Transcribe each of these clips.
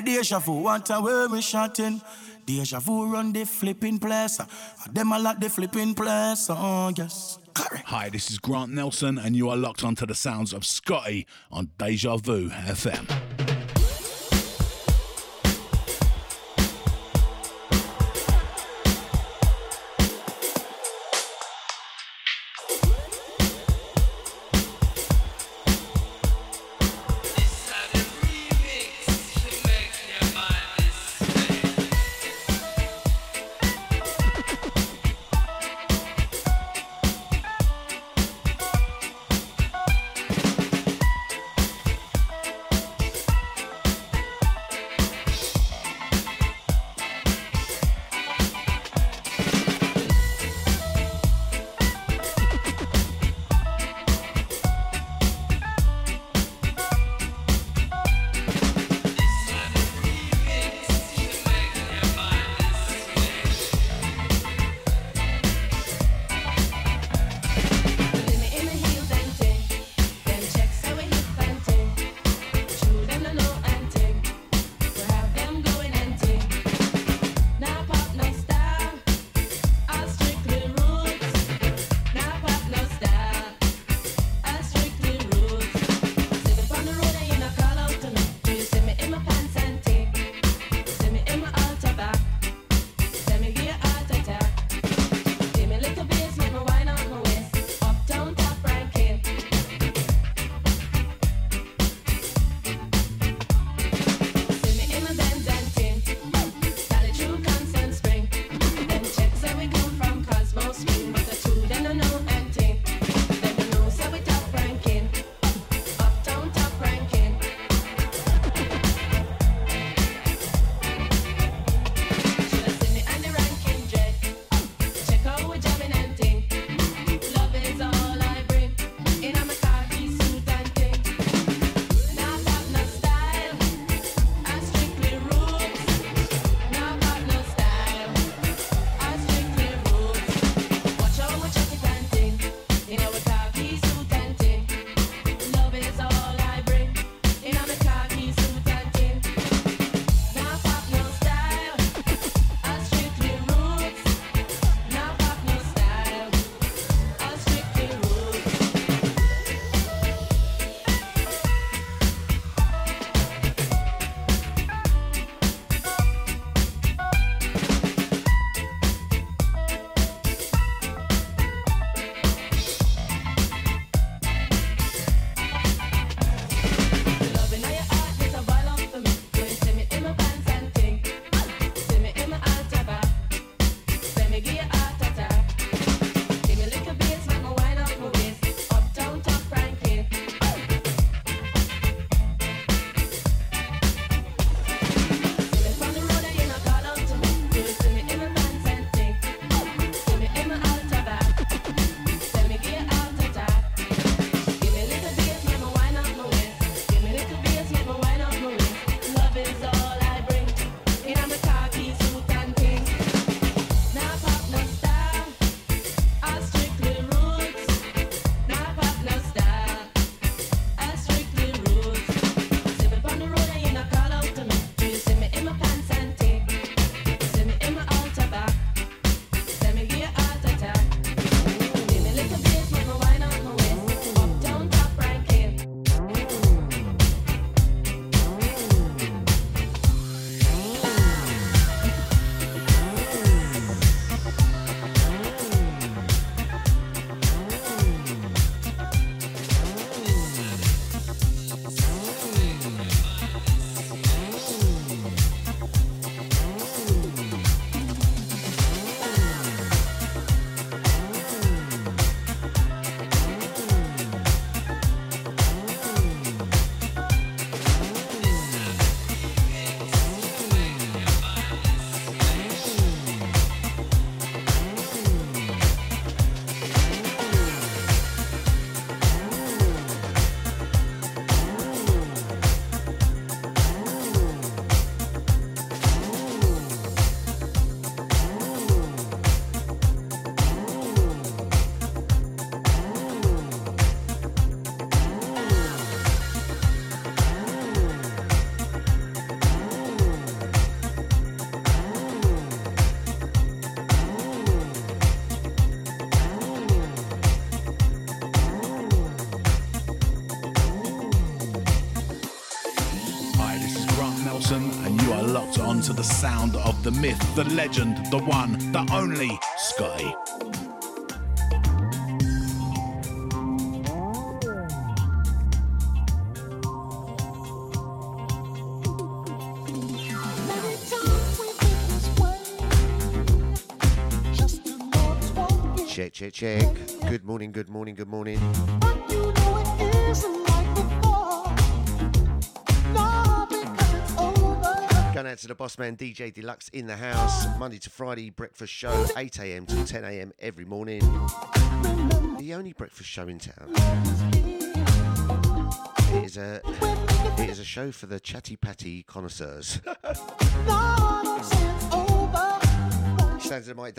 Deja vu, what a way we shotting. Deja vu run the flipping place. Ah, them a lot the flipping place. Oh, yes. Hi, this is Grant Nelson, and you are locked onto the sounds of Scotty on Deja Vu FM. To the sound of the myth, the legend, the one, the only the boss man DJ Deluxe in the house, Monday to Friday breakfast show, 8 a.m. to 10 a.m. every morning. The only breakfast show in town. It is a it is a show for the chatty patty connoisseurs. Stands at my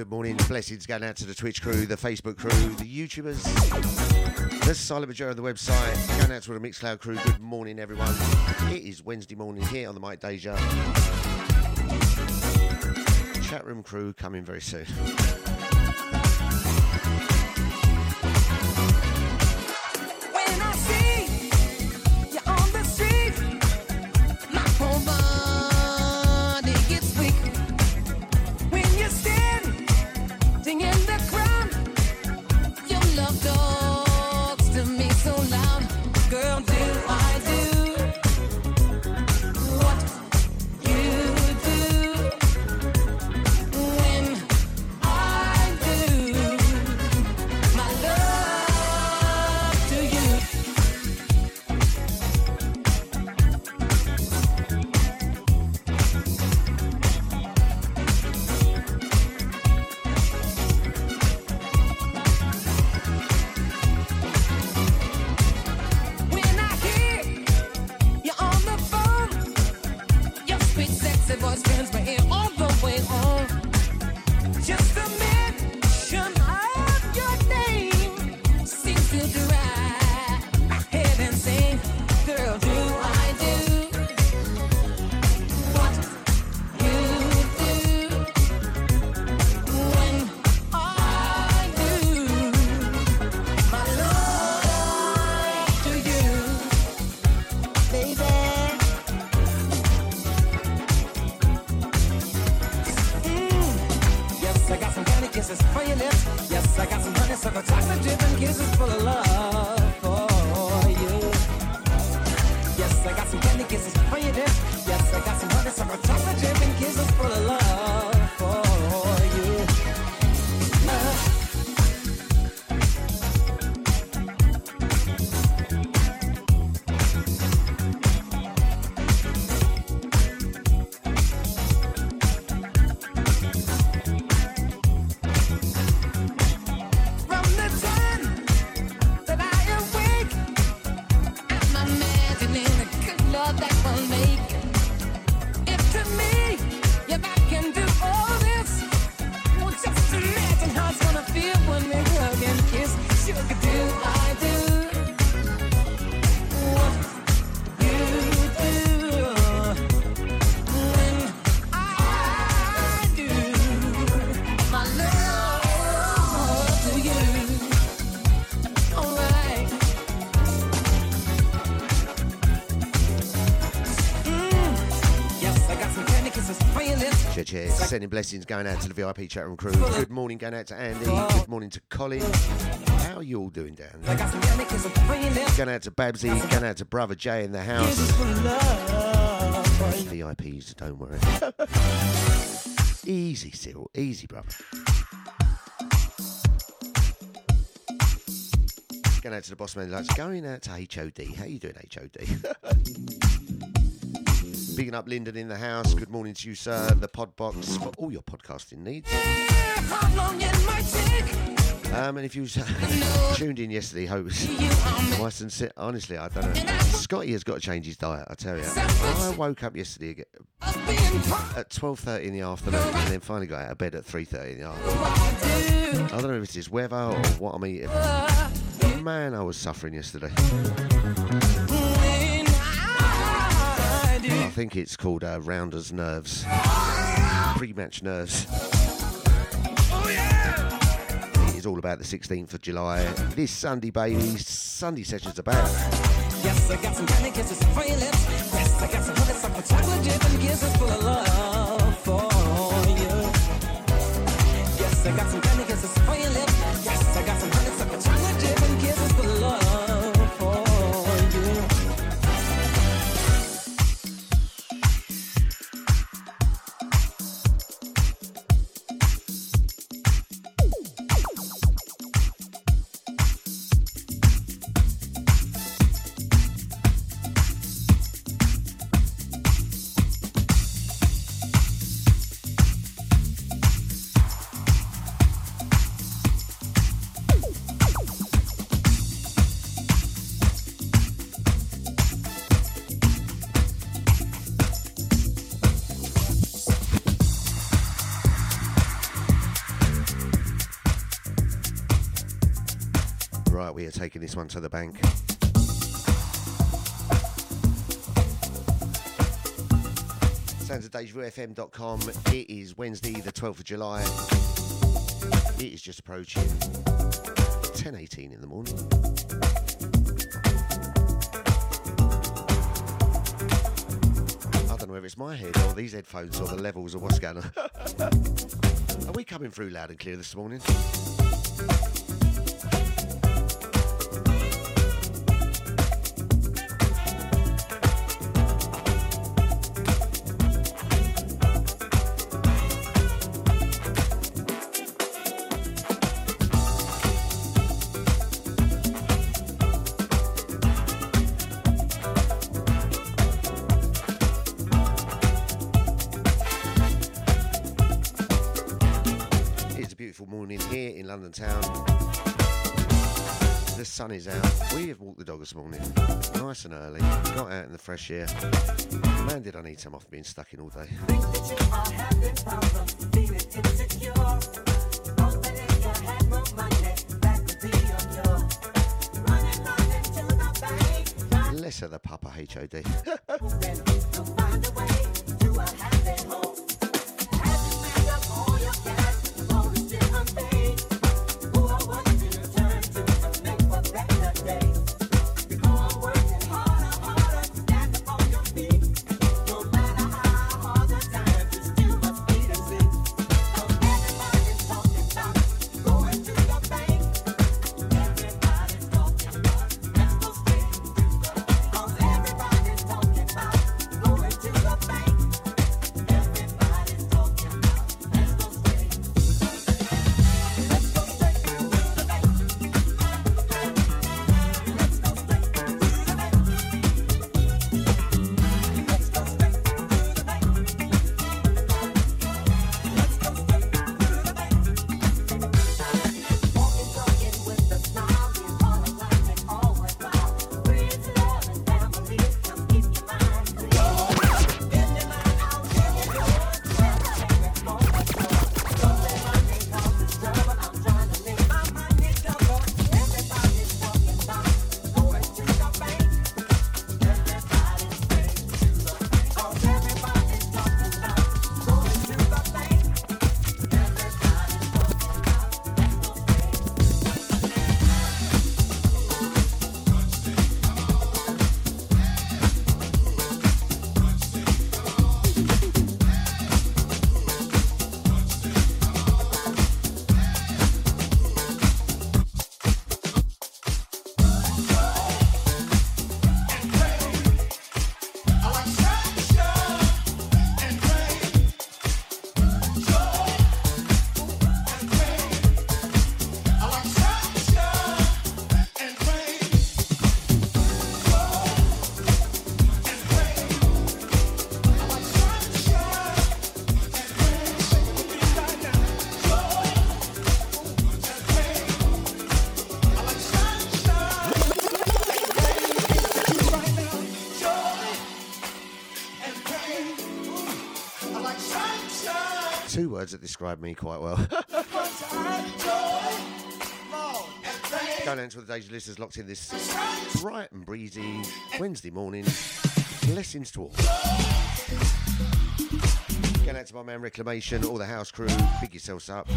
good morning blessings going out to the Twitch crew, the Facebook crew, the YouTubers, the silent majority of the website, going out to the Mixcloud crew. Good morning, everyone. It is Wednesday morning here on the Mike Deja. Chat room crew coming very soon. Sending blessings going out to the VIP chat room crew. Good morning going out to Andy. Good morning to Colin. How are you all doing down there? Going out to Babsy. Going out to Brother Jay in the house. VIPs, don't worry. easy, Cyril. Easy, brother. Going out to the boss man. Going out to HOD. How you doing, HOD? Bigging up Lyndon in the house. Good morning to you, sir. The pod box for all your podcasting needs. Um, and if you tuned in yesterday, nice and sit. Honestly, I don't know. Scotty has got to change his diet. I tell you. I woke up yesterday at twelve thirty in the afternoon, and then finally got out of bed at three thirty in the afternoon. I don't know if it's this weather or what I'm eating. Man, I was suffering yesterday. I think it's called uh, Rounders Nerves. Pre-match nerves. It is all about the 16th of July. This Sunday, baby. Sunday sessions about. Yes, I got some candy kisses for your lips. Yes, I got some chocolate dip and kisses full of love for you. Yes, I got some candy taking this one to the bank. Sounds of DejaVuFM.com. It is Wednesday, the 12th of July. It is just approaching 10.18 in the morning. I don't know whether it's my head or these headphones or the levels or what's going on. Are we coming through loud and clear this morning? Sun is out. We have walked the dog this morning, nice and early. Got out in the fresh air. Man, did I need some off being stuck in all day. Less of the Papa HOD. words that describe me quite well. Going out to the Deja listeners locked in this bright and breezy Wednesday morning. Blessings to all. Going out to my man Reclamation, all the house crew. Big yourselves up.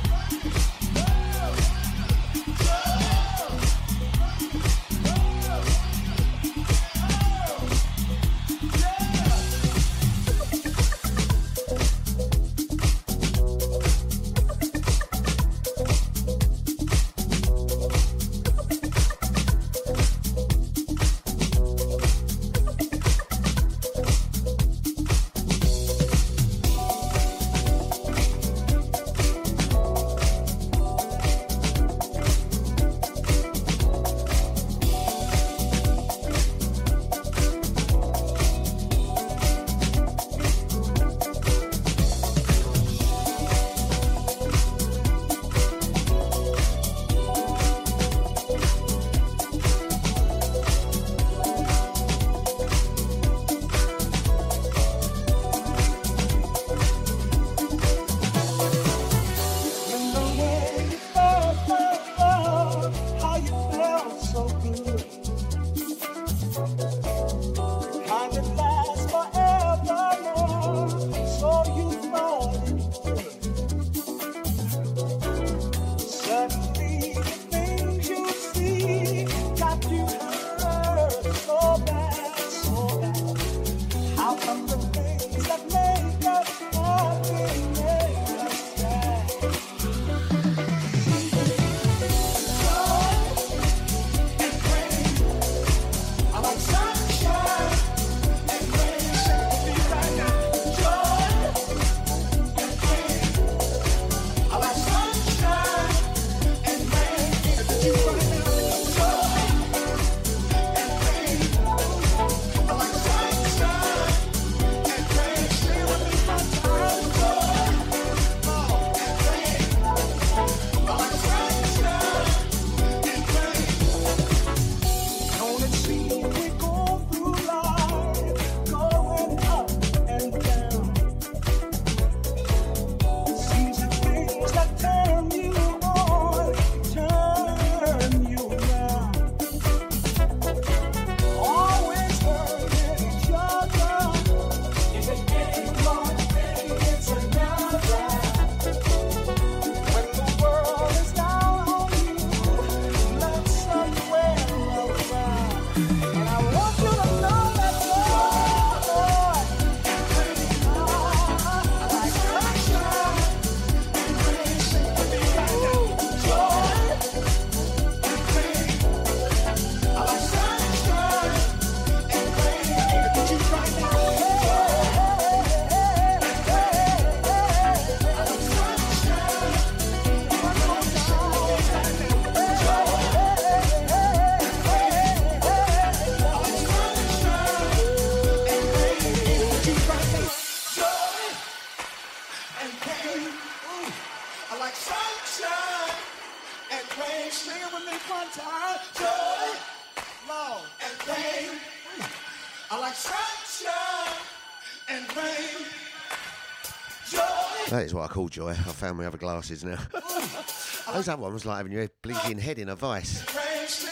Is what I call joy. I found my other glasses now. Those other ones like having your blinking head in a vice.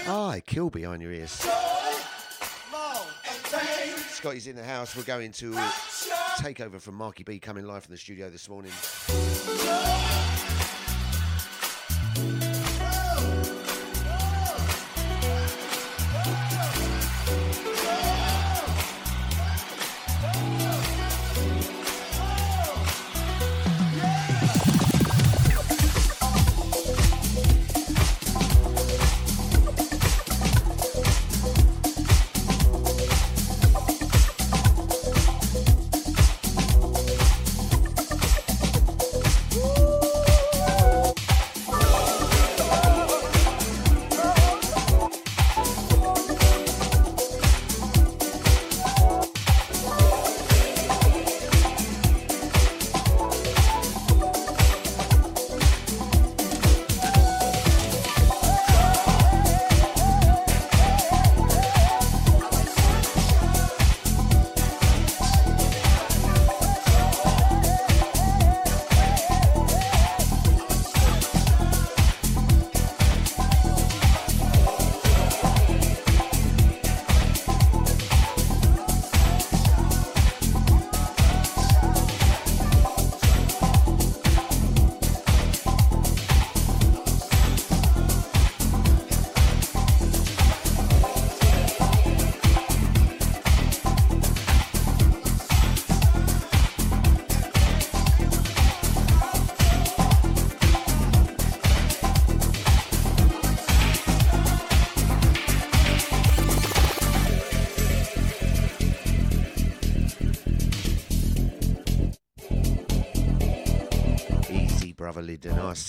Ah, oh, kill behind your ears. Scotty's in the house. We're going to take over from Marky B coming live from the studio this morning.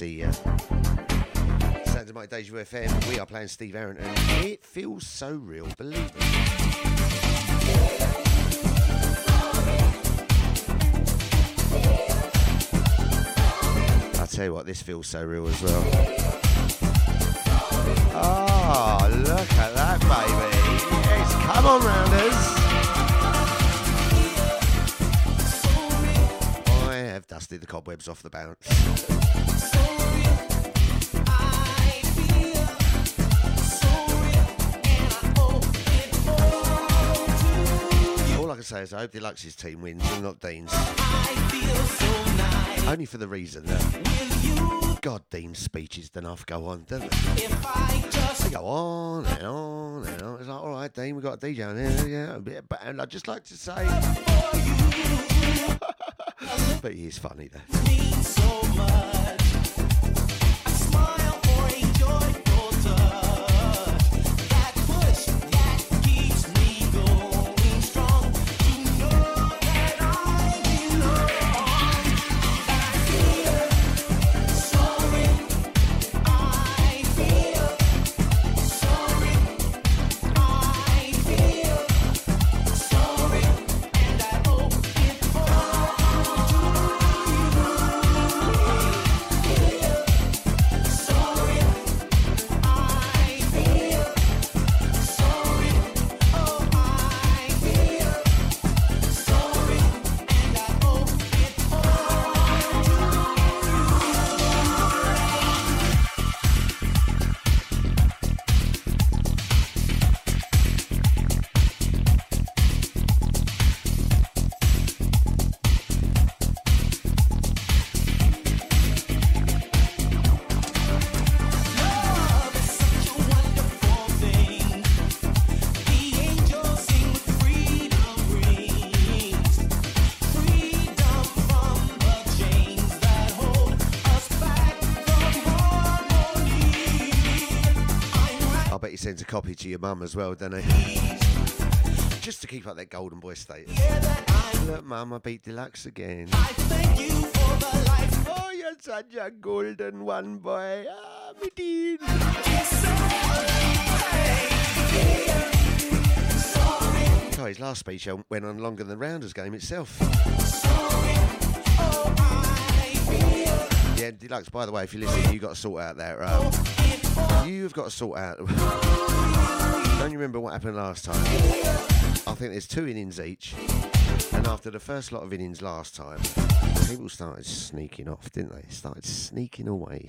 I you. Sounds of my Deja FM. We are playing Steve Arrington. It feels so real, believe me. I'll tell you what, this feels so real as well. Oh, look at that, baby. Yes, come on, rounders. I have dusted the cobwebs off the bounce. I hope Deluxe's team wins and not Dean's. So nice. Only for the reason that God Dean's speeches enough go on, don't they? They go on and on and on. It's like, all right, Dean, we've got a DJ on here, yeah. But and I'd just like to say, but he is funny though. Sends a copy to your mum as well, doesn't he? Just to keep up that golden boy status. Look, mum, I beat Deluxe again. You oh, you're such a golden one, boy. Ah, me dean. Oh, his last speech went on longer than the Rounders game itself. Yeah, Deluxe, by the way, if you're listening, you've got to sort out that. Um, You've got to sort out. Don't you remember what happened last time? I think there's two innings each. And after the first lot of innings last time, people started sneaking off, didn't they? Started sneaking away.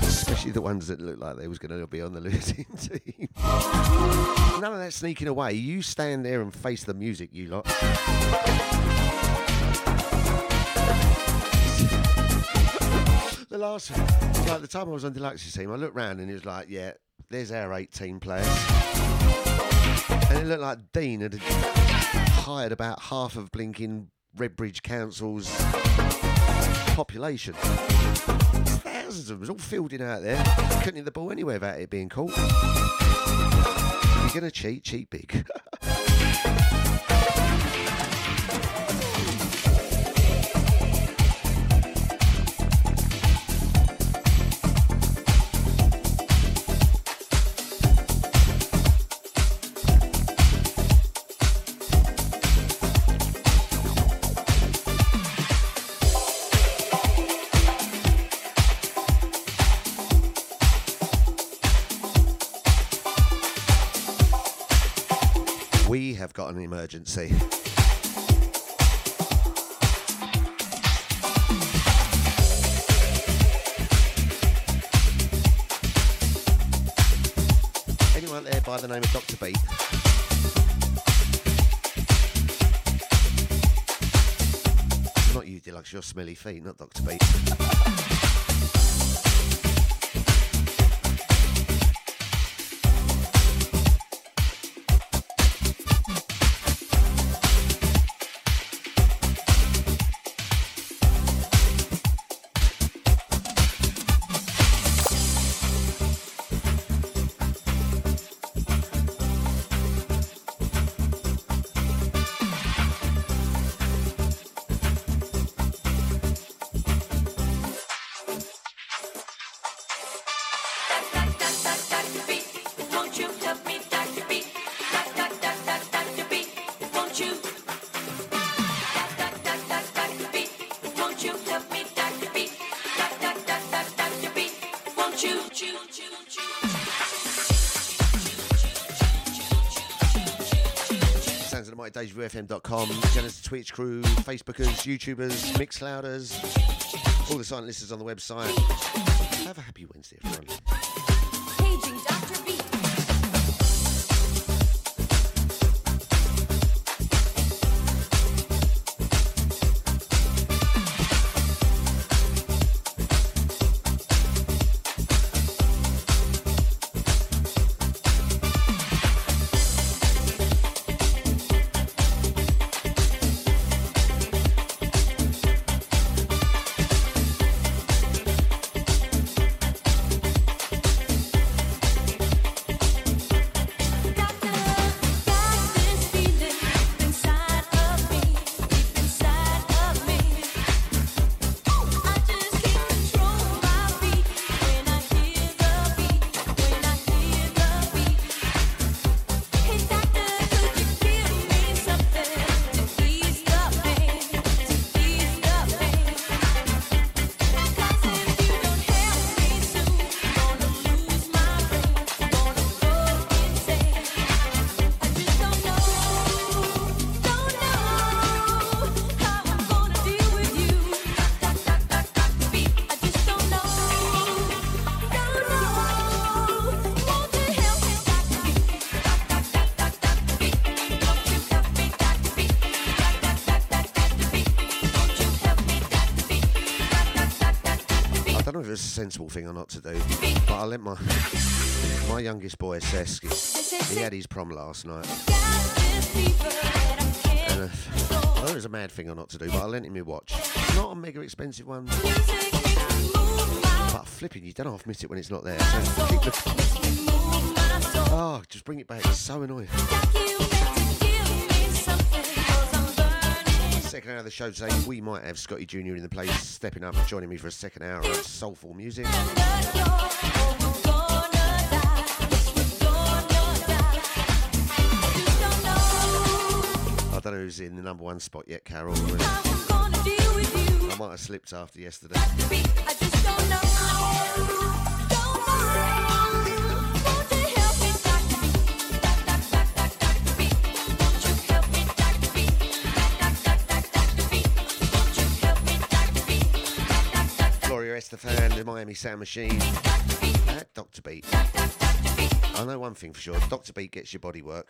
Especially the ones that looked like they was going to be on the losing team. None of that sneaking away. You stand there and face the music, you lot. The last, like the time I was on Deluxe's team, I looked round and it was like, yeah, there's our 18 players. And it looked like Dean had hired about half of blinking Redbridge Council's population. Thousands of them, all fielding out there. Couldn't hit the ball anywhere without it being caught. You're going to cheat, cheat big. an emergency. Anyone there by the name of Dr. Beat? Not you, Deluxe, your smelly feet, not Dr. Beat. DejaVuFM.com, Genesis Twitch crew, Facebookers, YouTubers, Mixclouders, all the silent listeners on the website. Have a happy Wednesday, everyone. Sensible thing or not to do, but I let my my youngest boy, Sesk, he had his prom last night. And, uh, it was a mad thing or not to do, but I lent him my watch. Not a mega expensive one. But flipping, you don't half miss it when it's not there. So looking. Oh, just bring it back. It's so annoying. Second hour of the show today, we might have Scotty Jr. in the place, stepping up, and joining me for a second hour of soulful music. I don't know who's in the number one spot yet, Carol. I might have slipped after yesterday. Estefan, the Miami Sound Machine, uh, and Dr. Beat. I know one thing for sure Dr. Beat gets your body work.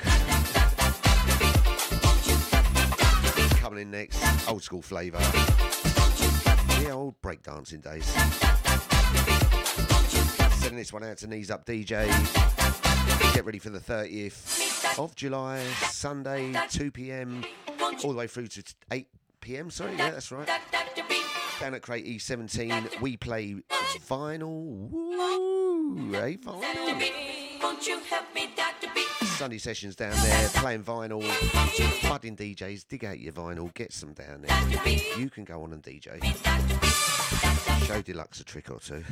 Coming in next, old school flavour. Yeah, old breakdancing days. Sending this one out to Knees Up DJ. Get ready for the 30th of July, Sunday, 2 pm, all the way through to 8 pm. Sorry, yeah, that's right. Down at Crate E17, we play vinyl. Woo! Hey, vinyl. Sunday sessions down there, playing vinyl. Budding DJs, dig out your vinyl, get some down there. You can go on and DJ. Show Deluxe a trick or two.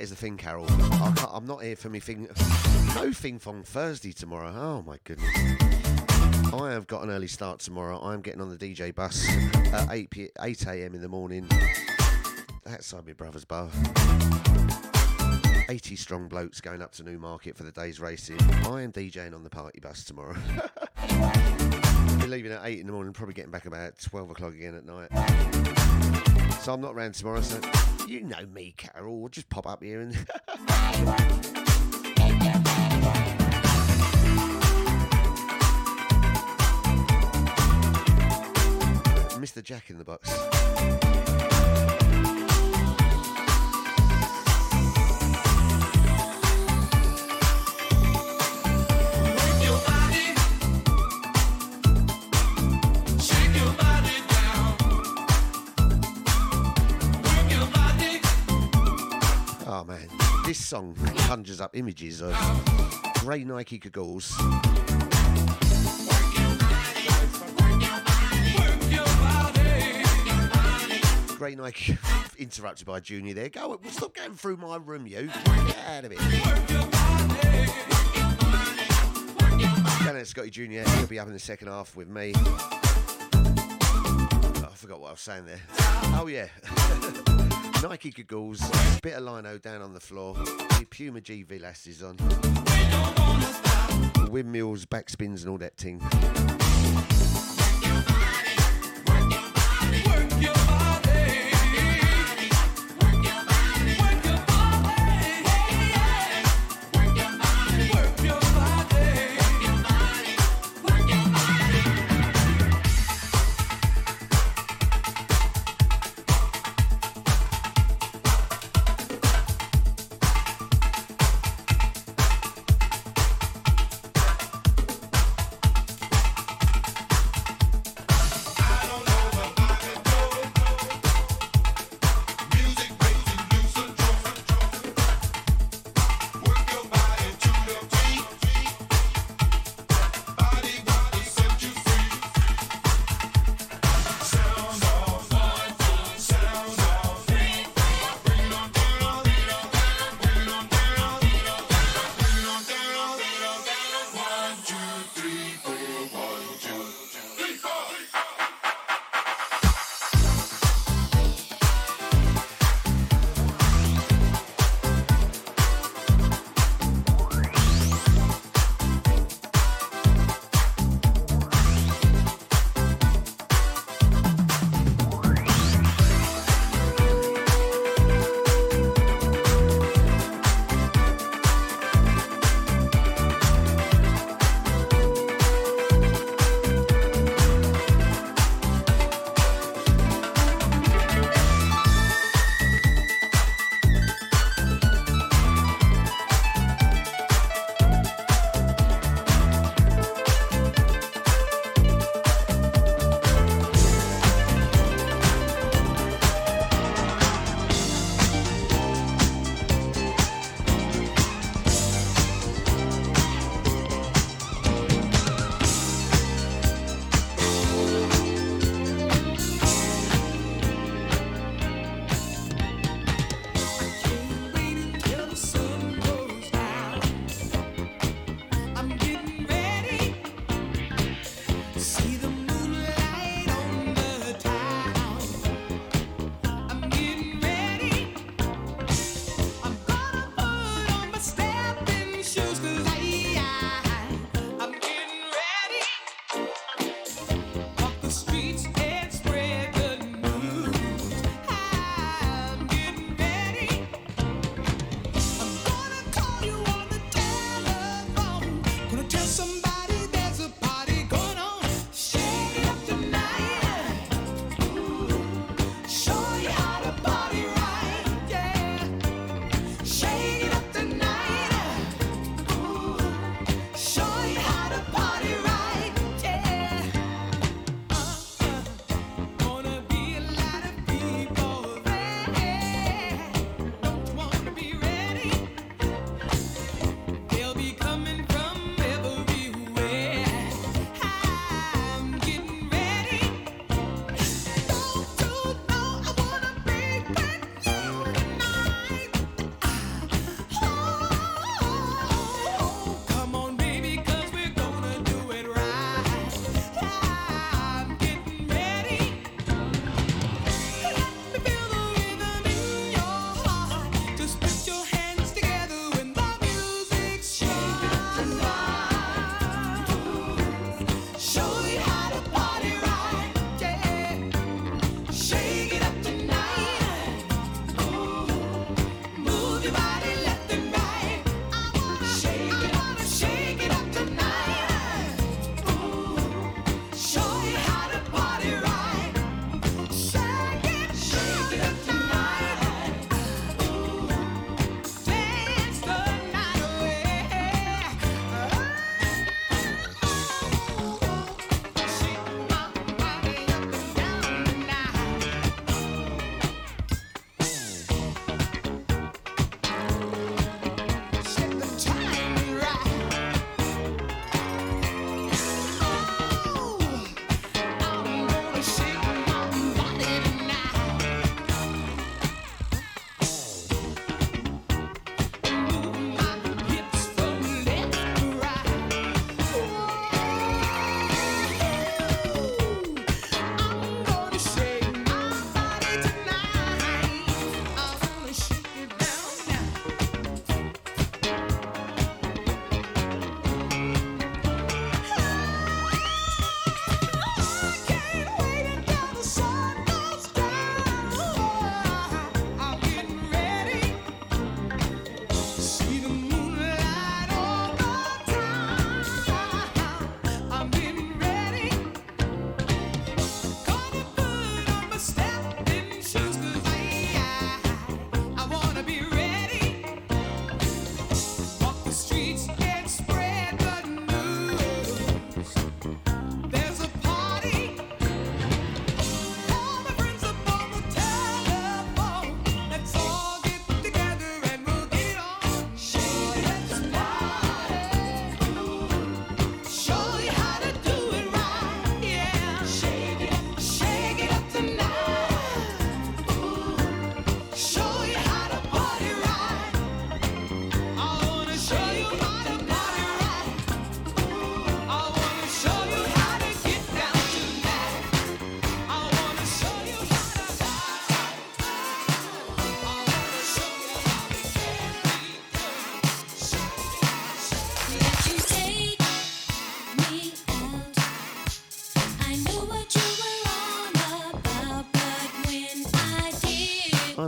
Is the thing, Carol. I I'm not here for me thing. No thing from Thursday tomorrow. Oh my goodness. I have got an early start tomorrow. I'm getting on the DJ bus at 8 p- 8 a.m. in the morning. Outside my brother's bar. 80 strong blokes going up to Newmarket for the day's racing. I am DJing on the party bus tomorrow. Be leaving at 8 in the morning, probably getting back about 12 o'clock again at night. So I'm not around tomorrow, so you know me, Carol. We'll just pop up here and. Mr. Jack in the box. This song conjures up images of grey Nike goggles. Grey Nike interrupted by Junior there. Go, stop going through my room, you. Get out of it. Down Scotty Junior, he'll be up in the second half with me. Oh, I forgot what I was saying there. Oh yeah. Nike goggles, bit of lino down on the floor, the Puma G Velasquez on, windmills, backspins, and all that thing.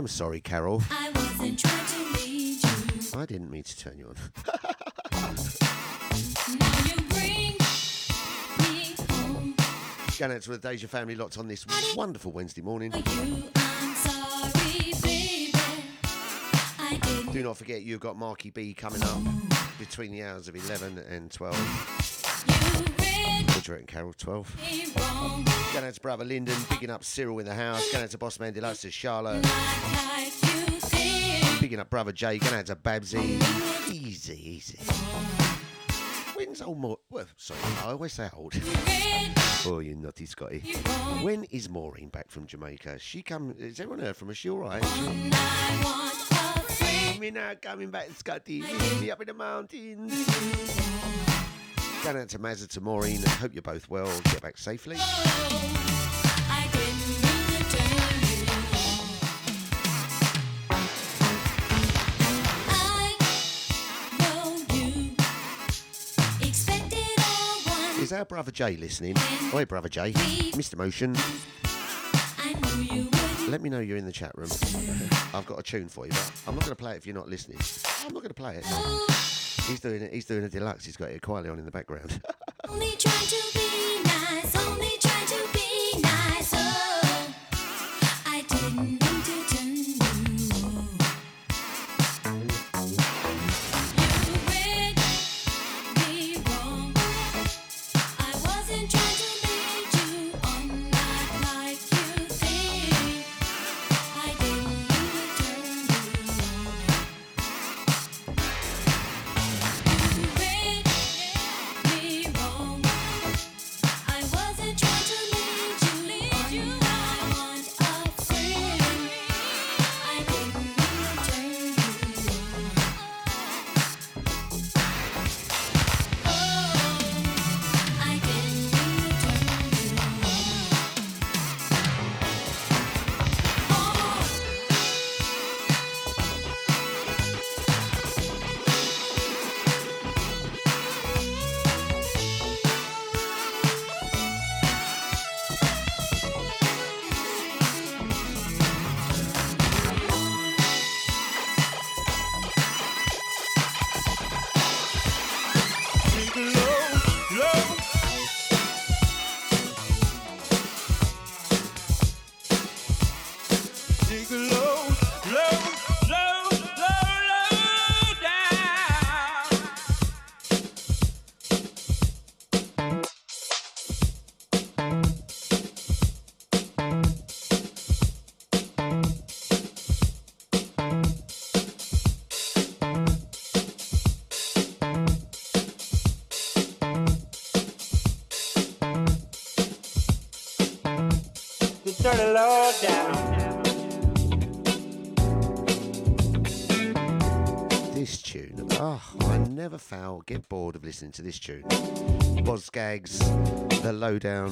I'm sorry, Carol. I wasn't trying to lead you. I didn't mean to turn you on. Now you bring me home. Going out to the Deja family locked on this wonderful Wednesday morning. For you, I'm sorry, baby. I didn't Do not forget you've got Marky B coming up between the hours of 11 and 12. Do Carol? 12? me. Going out to brother Lyndon, picking up Cyril in the house. Going out to Boss Man Deluxe to Charlotte. Picking up brother Jay. Going out to Babsy. Easy, easy. When's old Maureen? Well, sorry, I always say old. Oh, you naughty Scotty. When is Maureen back from Jamaica? She come. Is everyone heard from her? She all right? Coming back, Scotty. Me up in the mountains. Going out to Mazza to Maureen. Hope you're both well. Get back safely. Is our brother Jay listening? Oi, brother Jay. Mr. Motion. Let me know you're in the chat room. I've got a tune for you, but I'm not going to play it if you're not listening. I'm not going to play it. He's doing. He's doing a deluxe. He's got it quietly on in the background. Dirty down. this tune. Oh, I never fail. Get bored of listening to this tune. Boz Scaggs, The Lowdown.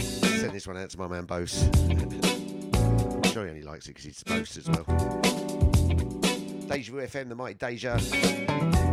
Send this one out to my man Bose. I'm sure he only likes it because he's Bose as well. Deja Vu FM, the mighty Deja.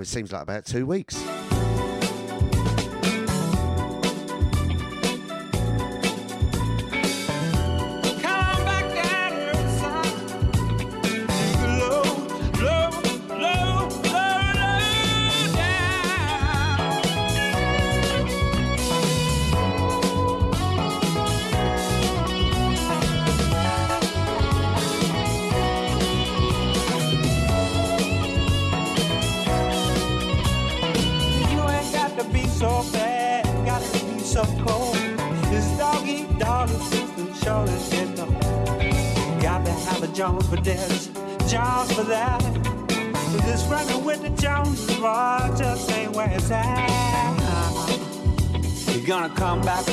It seems like about two weeks. come back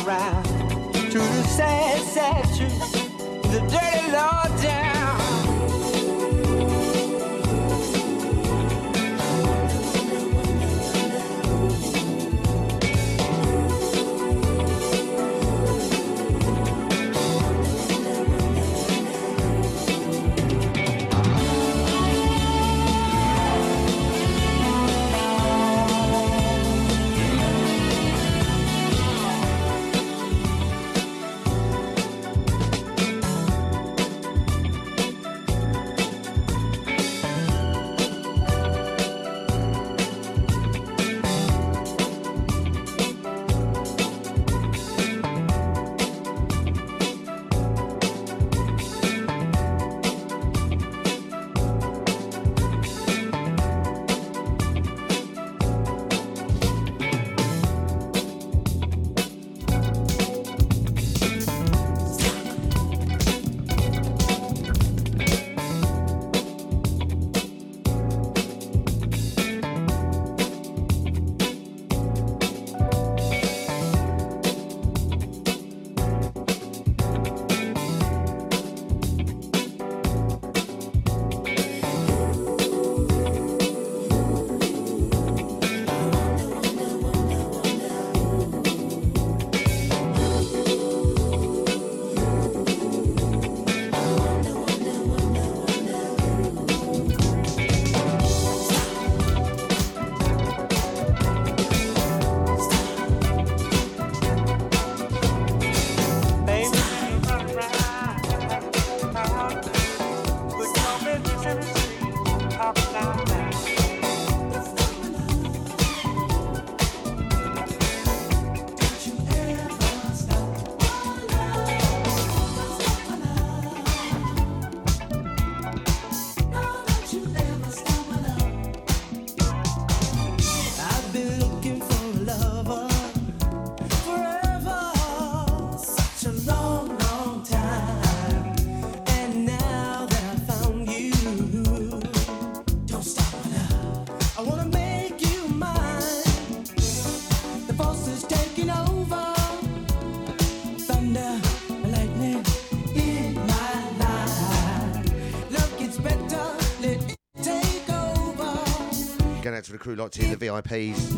to the crew locked in, the VIPs.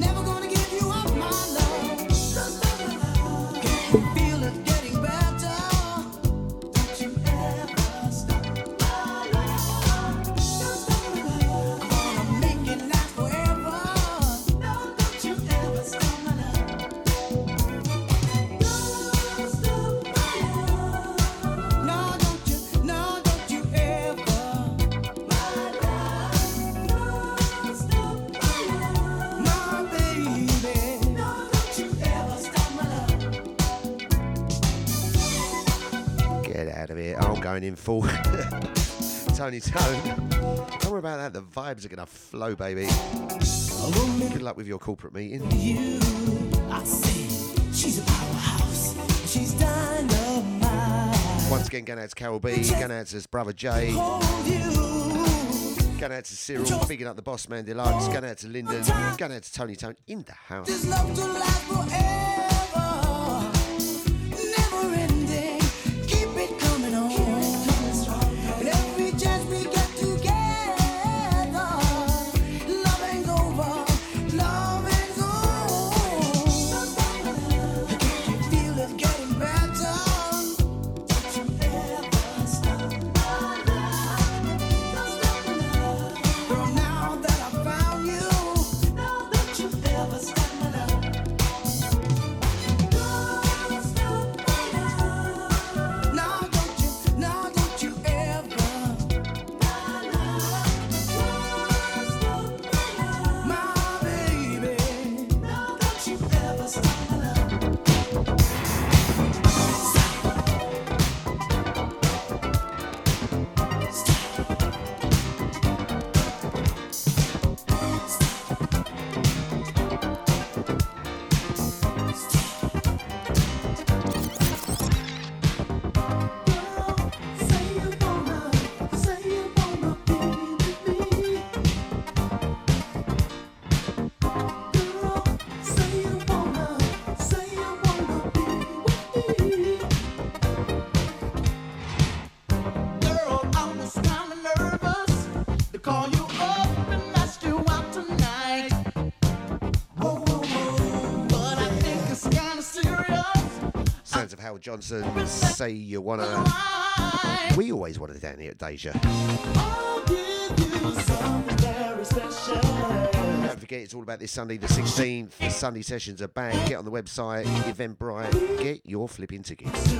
Tony Tone. Don't worry about that, the vibes are going to flow, baby. Good luck with your corporate meeting. You, Once again, going out to Carol B, going out to his brother Jay. Going out to Cyril, picking up the boss man deluxe. Going out to Lyndon, going out to Tony Tone in the house. Johnson, Say You Wanna. We always wanted it down here at Deja. Don't forget, it's all about this Sunday, the 16th. The Sunday sessions are back. Get on the website, Eventbrite, get your flipping tickets.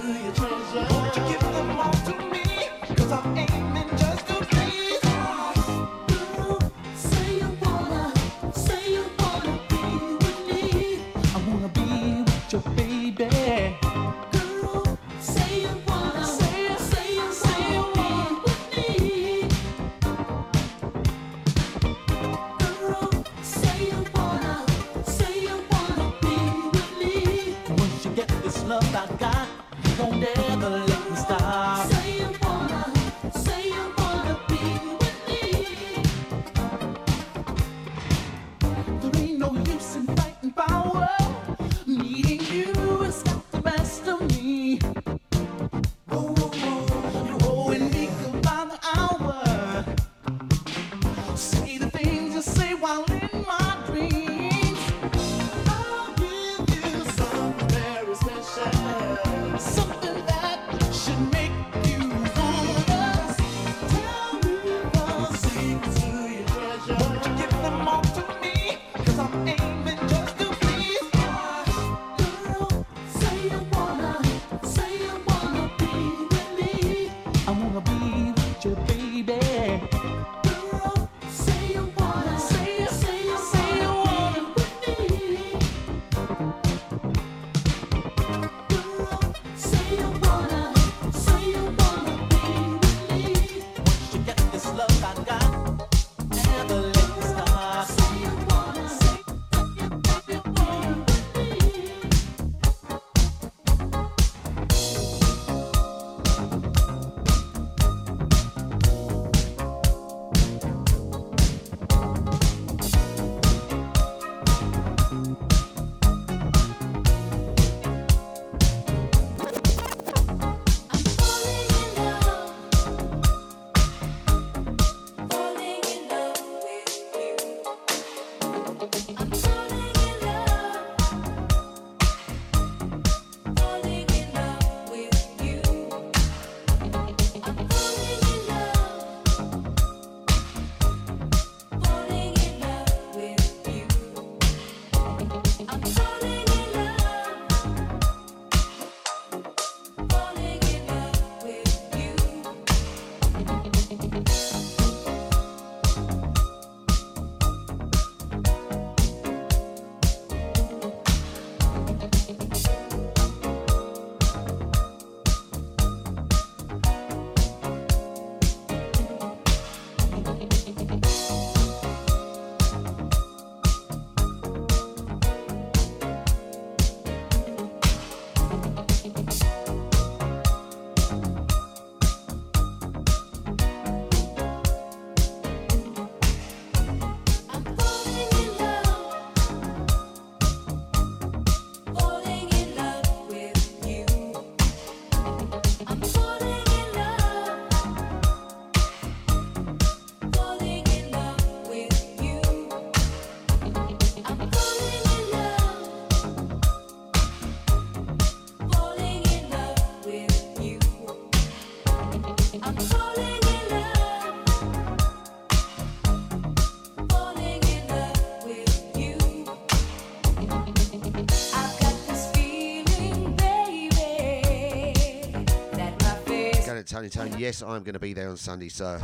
Tiny Tone. Yes, I'm going to be there on Sunday, so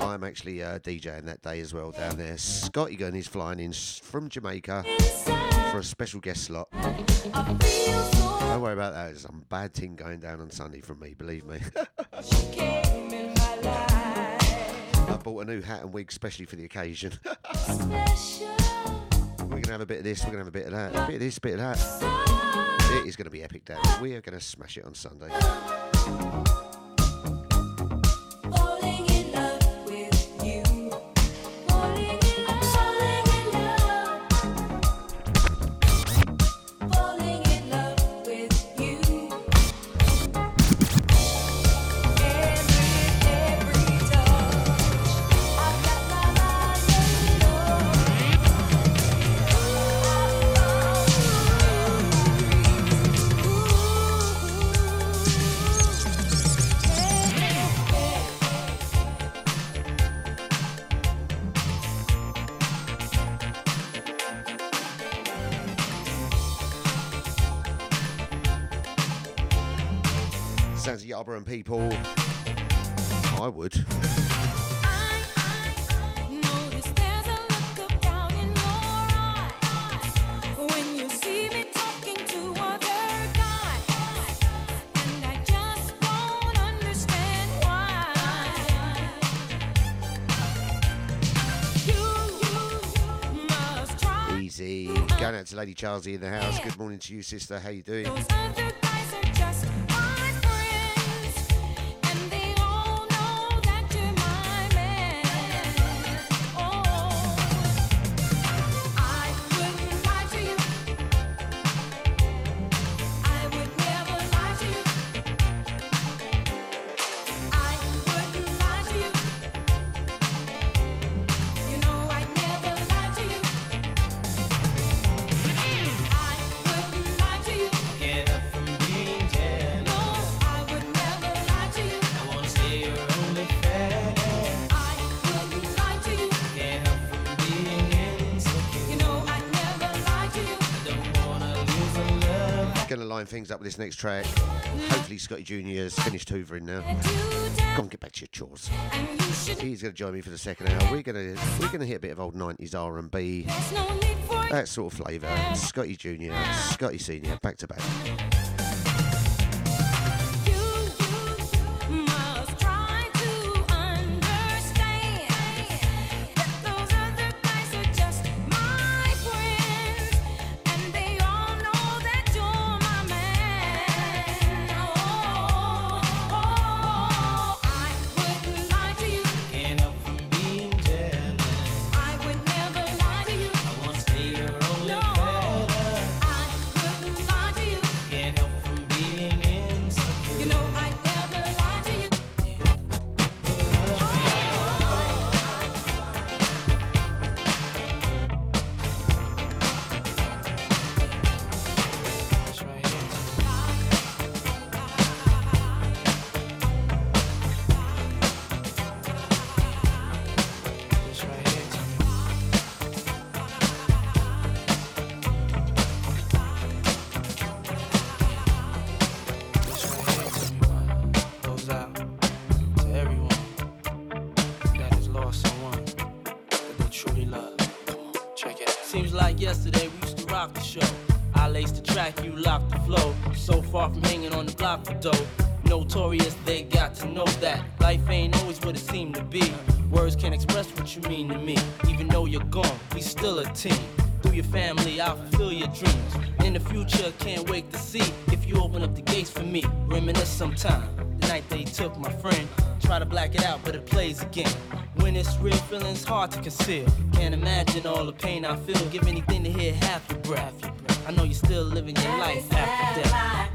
I'm actually uh, DJing that day as well down there. Scotty Gunn is flying in from Jamaica for a special guest slot. Don't worry about that. There's some bad thing going down on Sunday from me, believe me. I bought a new hat and wig specially for the occasion. we're going to have a bit of this, we're going to have a bit of that, a bit of this, a bit of that. It is going to be epic, Dan. We are going to smash it on Sunday. Falling why. You, you must try. Easy. Going out to Lady Charlesy in the house. Good morning to you, sister. How you doing? With this next track. Hopefully, Scotty Jr. has finished hoovering now. Go on, get back to your chores. and. He's going to join me for the second hour. We're going to we're going to hit a bit of old 90s R&B, There's no need for that sort of flavour. Scotty Jr., Scotty Senior, back to back. Me. Reminisce sometime. The night they took my friend. Try to black it out, but it plays again. When it's real, feeling's hard to conceal. Can't imagine all the pain I feel. Give anything to hear half your breath. I know you're still living your life after death.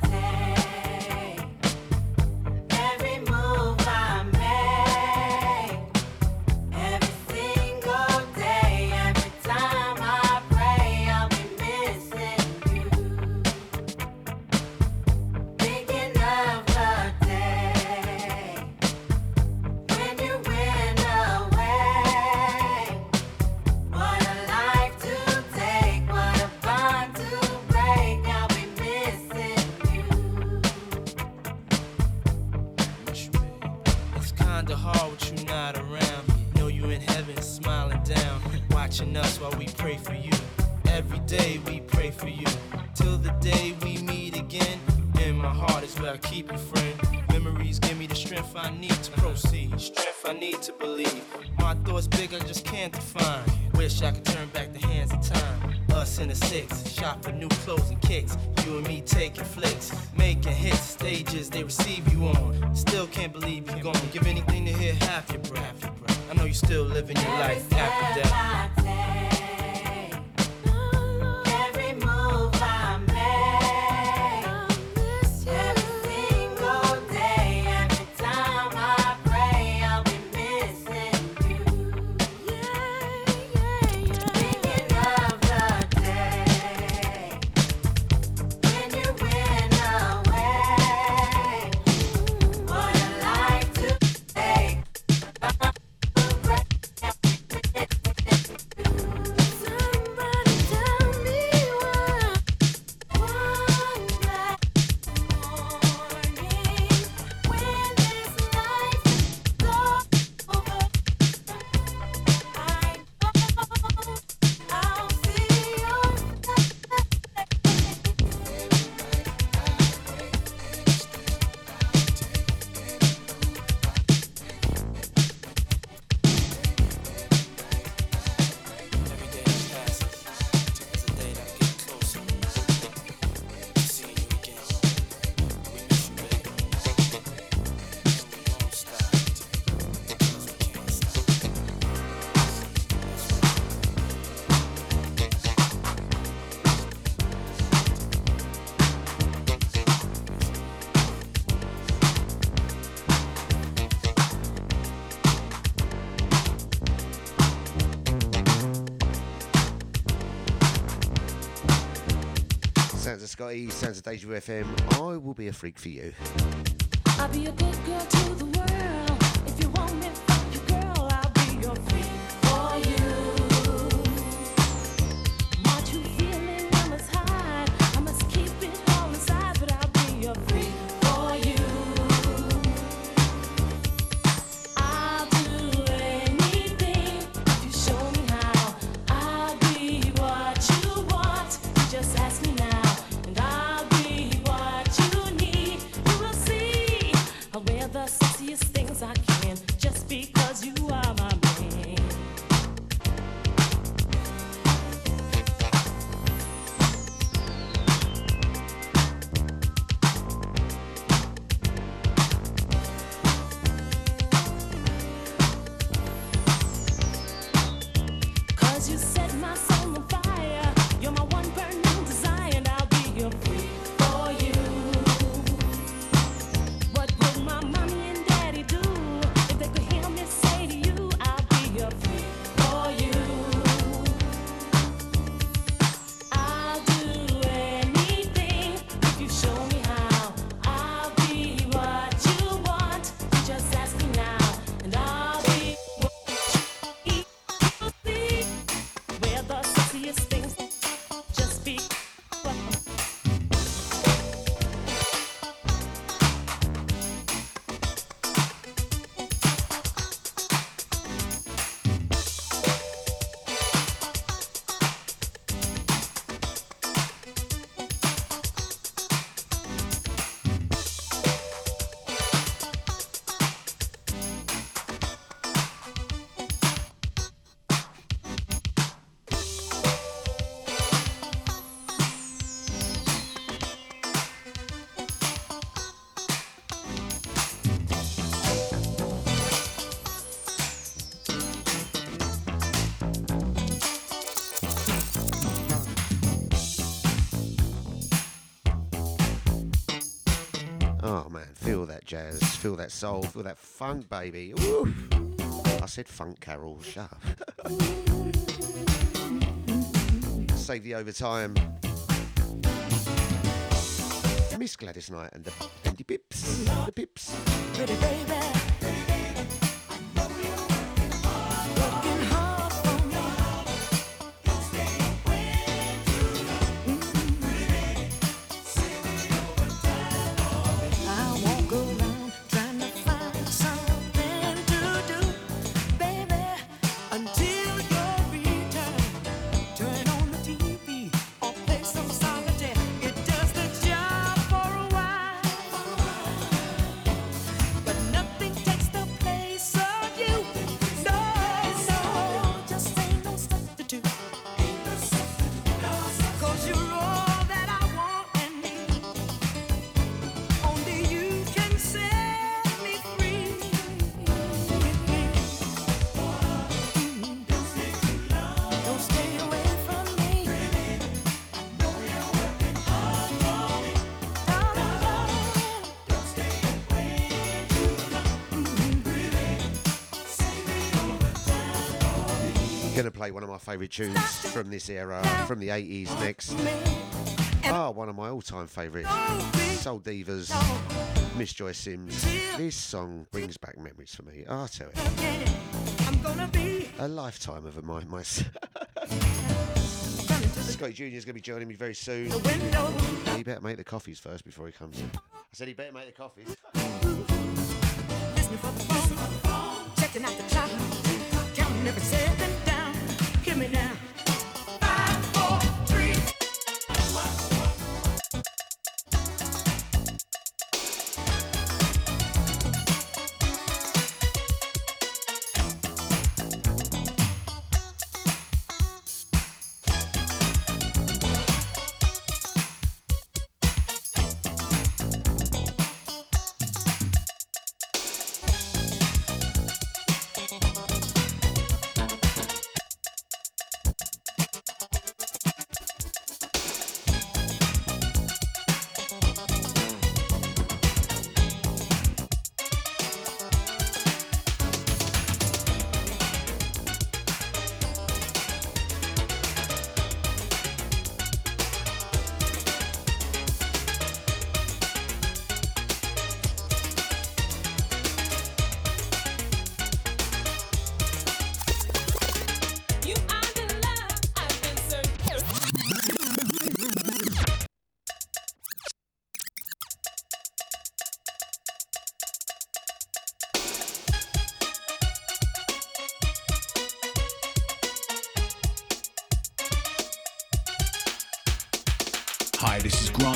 Scotty, Sounds of Deja FM. I will be a freak for you. jazz, feel that soul, feel that funk, baby. I said funk, Carol. Shut up. Save the overtime. Miss Gladys Knight and the, and the pips. The pips. favourite tunes from this era, from the 80s next. Ah, oh, one of my all time favourites. Soul Divas, Miss Joyce Sims. This song brings back memories for me. I tell you, A lifetime of a my, my Scotty Jr. is going to be joining me very soon. He better make the coffees first before he comes in. I said he better make the coffees. Checking out the clock, counting every second me now.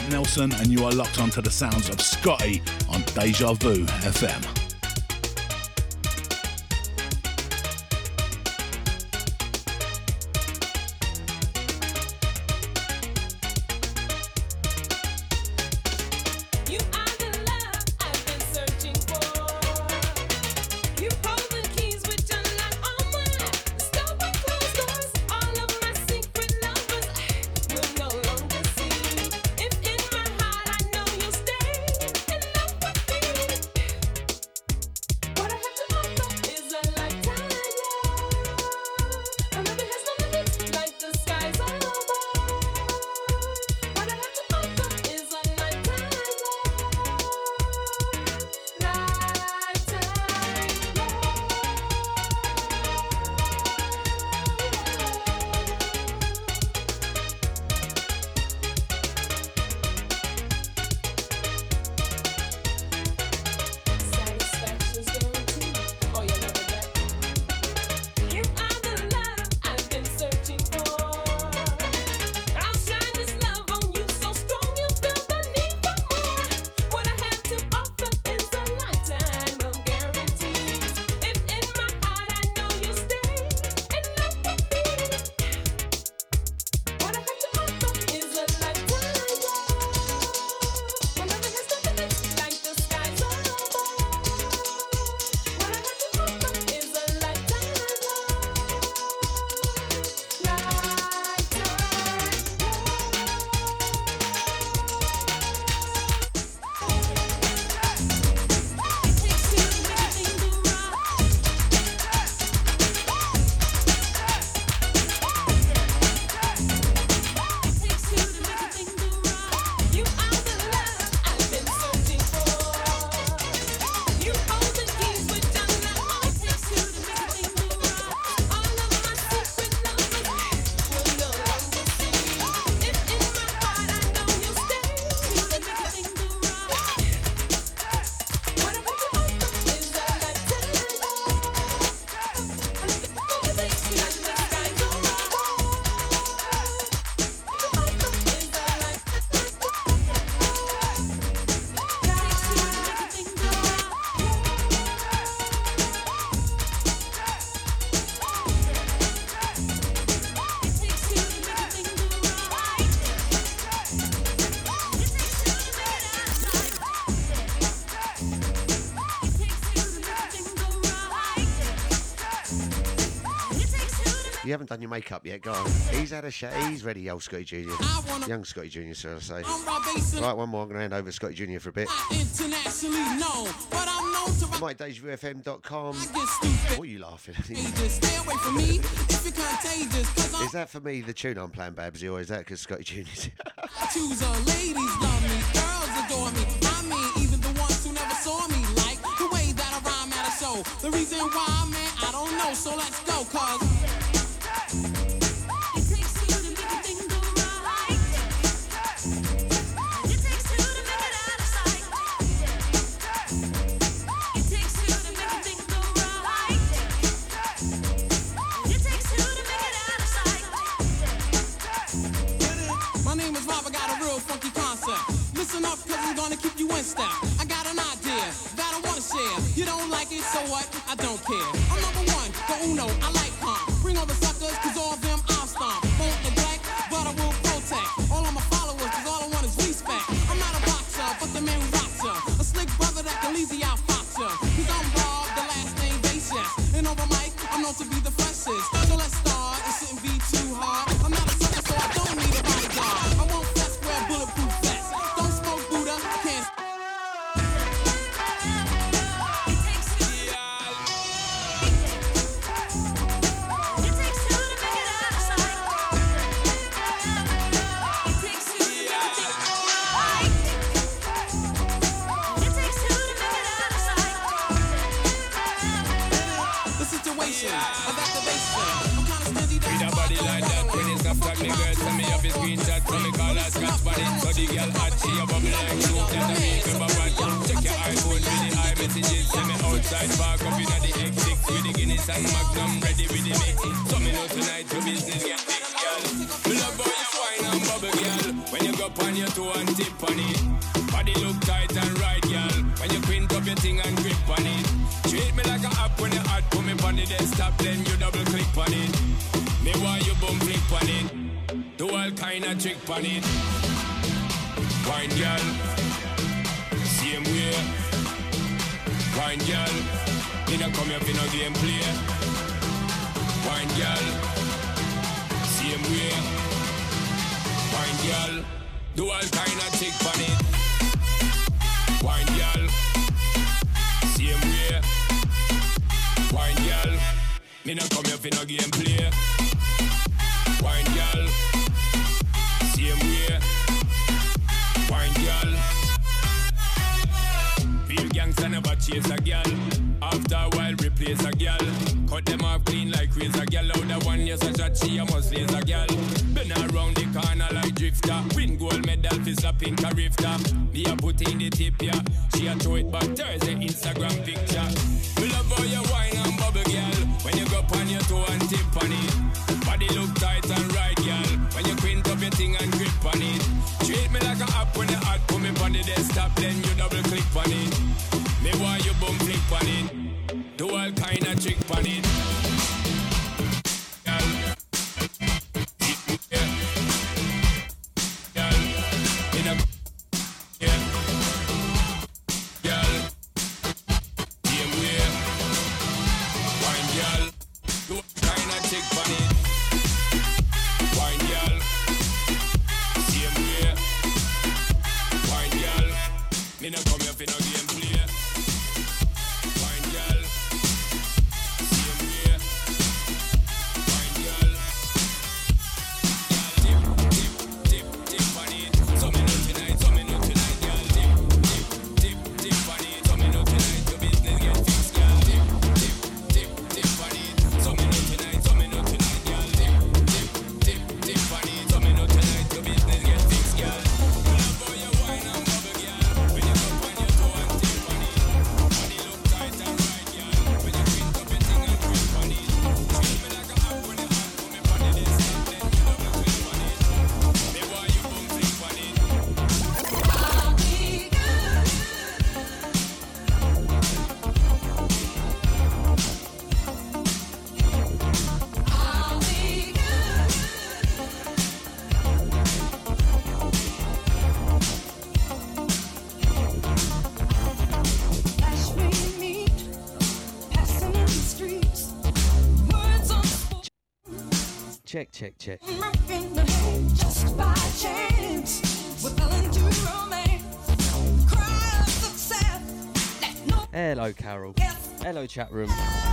Nelson, and you are locked onto the sounds of Scotty on Deja Vu FM. haven't done your makeup yet, go on. He's had a shit. He's ready, old Scotty Jr. Young Scotty Jr., so I say. Right, one more. I'm going to hand over Scotty Jr. for a bit. Internationally. MikeDejaVuFM.com. What are you laughing at? is that for me the tune I'm playing, Babsy, or is that because Scotty Jr.'s choose a ladies love me, girls adore me. The. The reason why, man, I don't know, so let's go. keep you in style. desktop, then you double click on it. Me want you boom click on it. Do all kind of trick on it. chat room.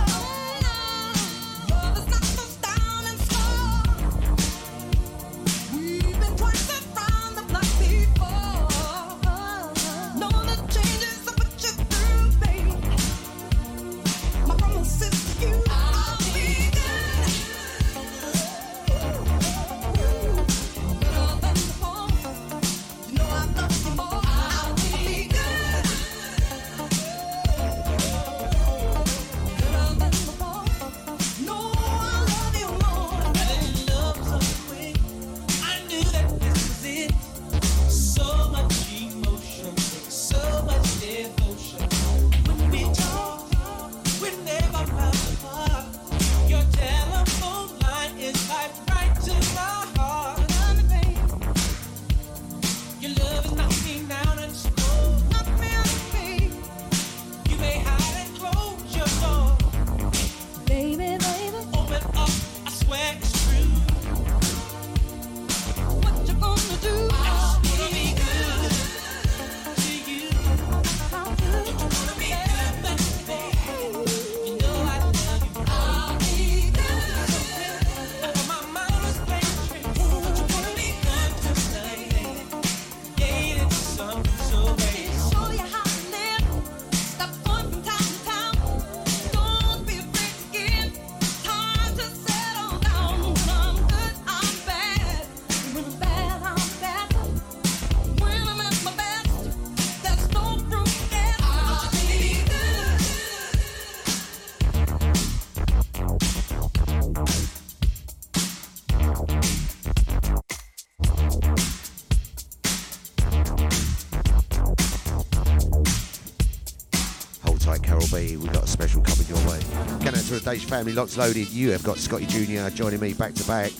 be. We've got a special coming your way. Going out to today's family, lots loaded. You have got Scotty Jr. joining me back to back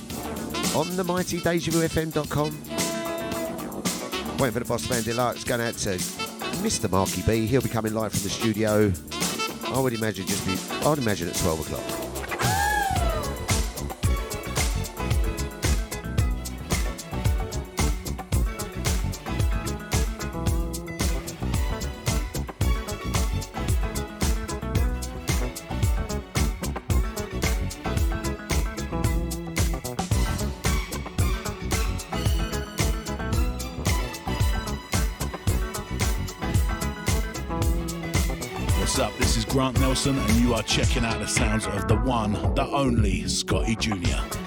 on the mighty DejaVuFM.com. Waiting for the Boss Man Deluxe. Going out to Mr. Marky B. He'll be coming live from the studio. I would imagine just be. I would imagine at 12 o'clock. Thompson, and you are checking out the sounds of the one, the only Scotty Jr.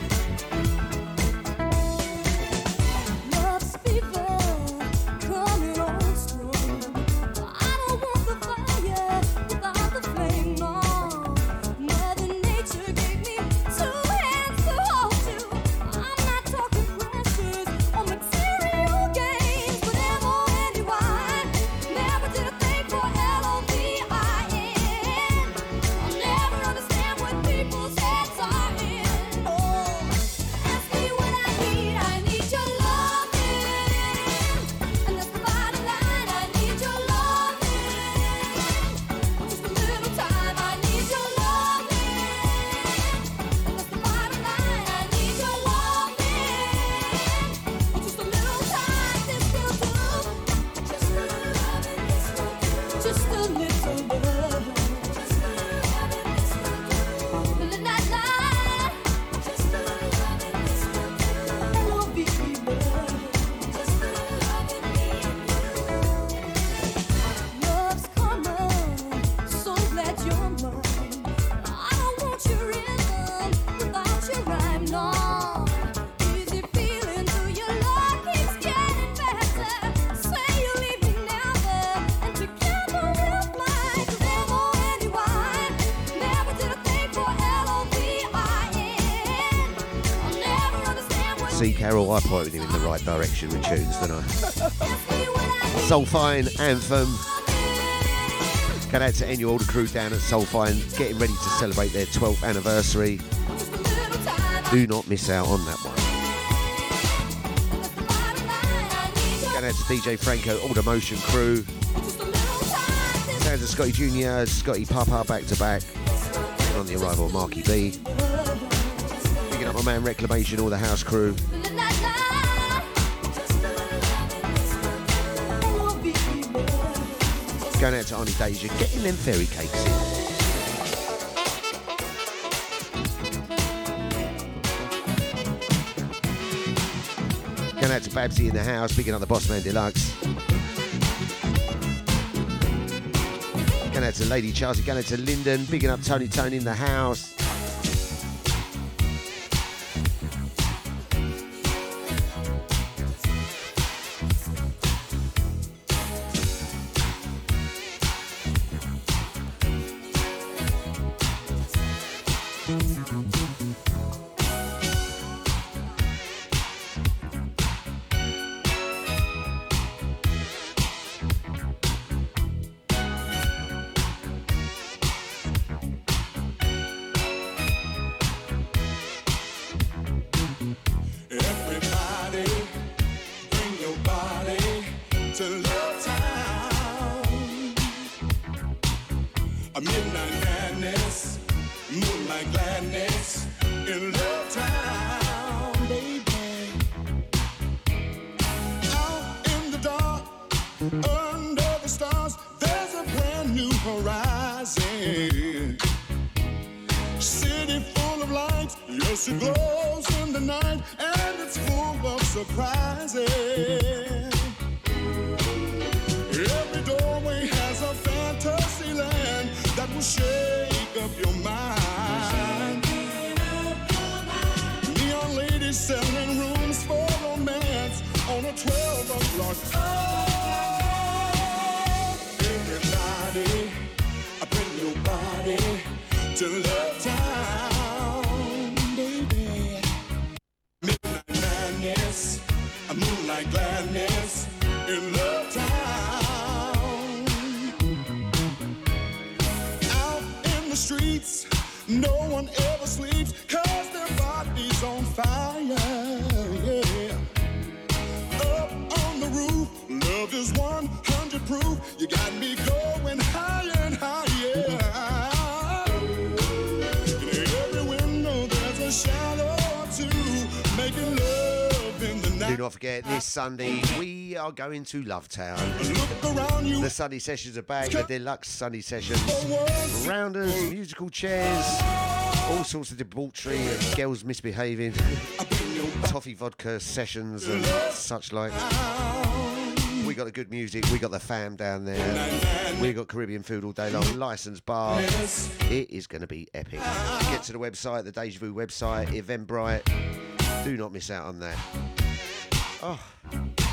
direction with tunes tonight. Soulfine Anthem. Go out to any all the crew down at Soulfine, getting ready to celebrate their 12th anniversary. Do not miss out on that one. Going out to DJ Franco, all the motion crew. Sounds of Scotty Jr., Scotty Papa back to back. On the arrival of Marky B. Picking up my man Reclamation, all the house crew. Going out to Auntie Deja, getting them fairy cakes in. Going out to Babsy in the house, picking up the Boss Man Deluxe. Going out to Lady Chelsea, going out to Lyndon, picking up Tony Tony in the house. Everybody, Sunday we are going to Love Town. Look around you, The Sunday sessions are back, the deluxe Sunday sessions. Rounders, musical chairs, all sorts of debauchery, and girls misbehaving, toffee vodka sessions and such like. We got the good music, we got the fam down there, we got Caribbean food all day long, licensed bar. It is going to be epic. Get to the website, the Deja Vu website, Eventbrite. Do not miss out on that. Oh. Thank you.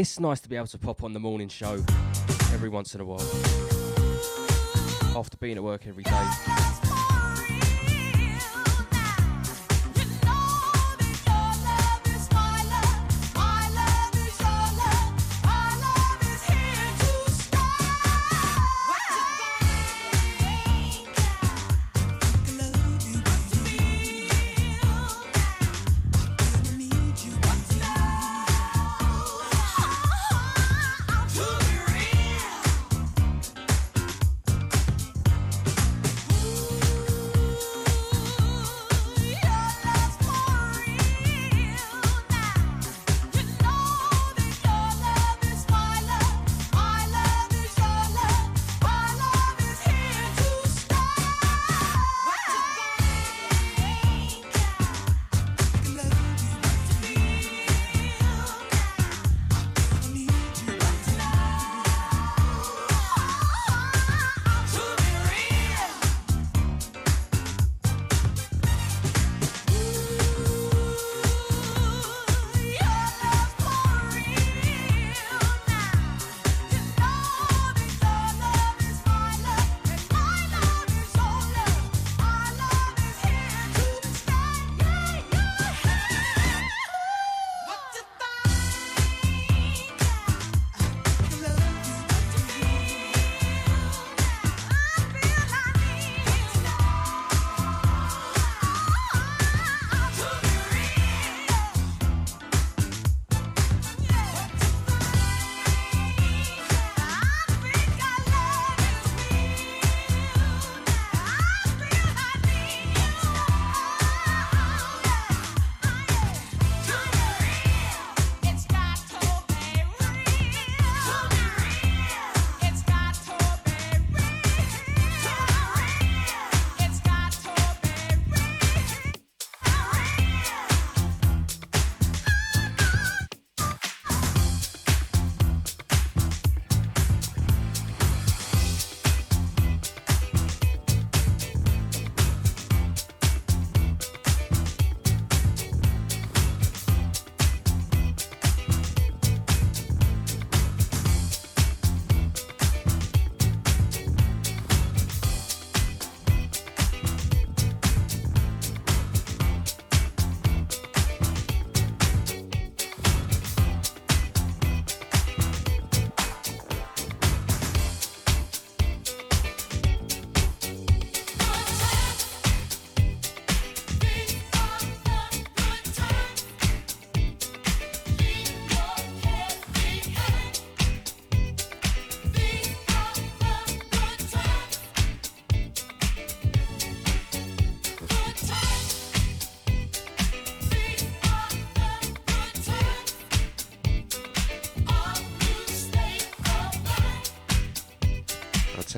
It's nice to be able to pop on the morning show every once in a while. After being at work every day.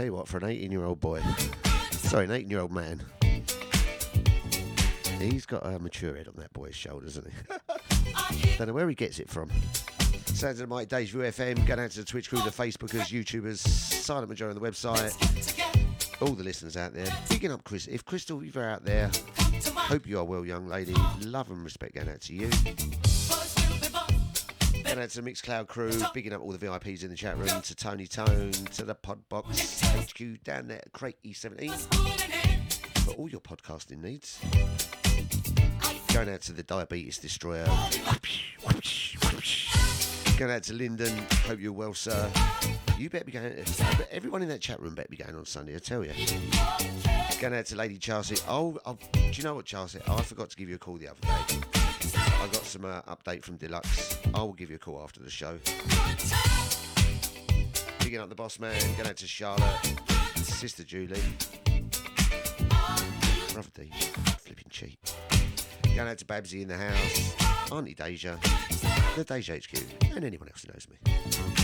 Tell you what, for an 18 year old boy, sorry, an 18 year old man, he's got a mature head on that boy's shoulders, hasn't he? Don't know where he gets it from. Sounds of the Vu FM, going out to the Twitch crew, the Facebookers, YouTubers, Silent Majority on the website, all the listeners out there. Picking up Chris. If Crystal, you're out there, hope you are well, young lady. Love and respect going out to you. Going out to the Mixcloud crew, bigging up all the VIPs in the chat room, to Tony Tone, to the Podbox HQ down there at Crate E17 for all your podcasting needs. Going out to the Diabetes Destroyer. Going out to Lyndon, hope you're well, sir. You better be going. Everyone in that chat room better be going on Sunday, I tell you. Going out to Lady Chelsea. Oh, oh, do you know what, Chelsea? Oh, I forgot to give you a call the other day. I got some uh, update from Deluxe. I will give you a call after the show. Picking up the boss man, going out to Charlotte, sister Julie, brother D, flipping cheap. Going out to Babsy in the house, Auntie Deja, the Deja HQ, and anyone else who knows me.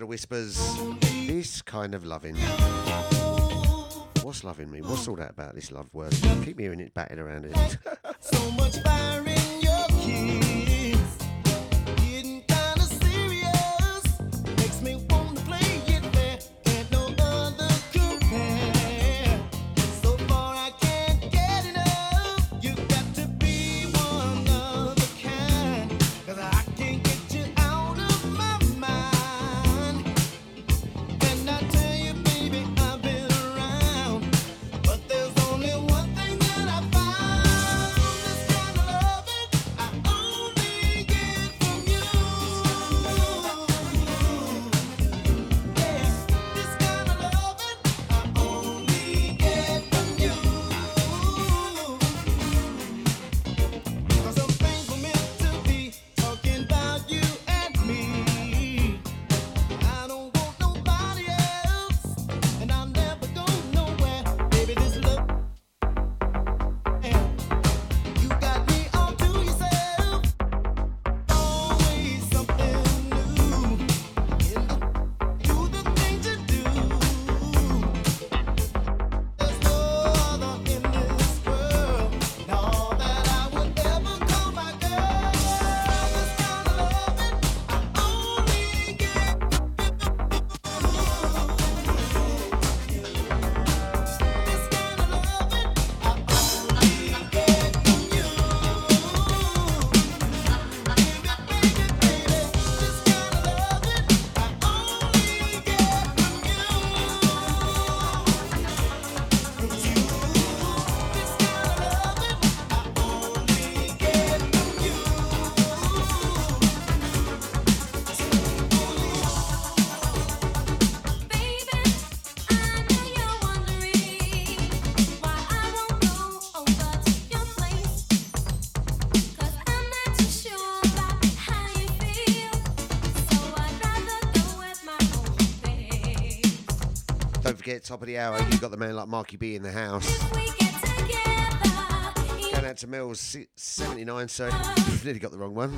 the Whispers. This kind of loving. What's loving me? What's all that about this love word? Keep hearing it batted around it. so much fire in your key. top of the hour, you've got the man like Marky B in the house. Going out to Mills, 79, so nearly got the wrong one.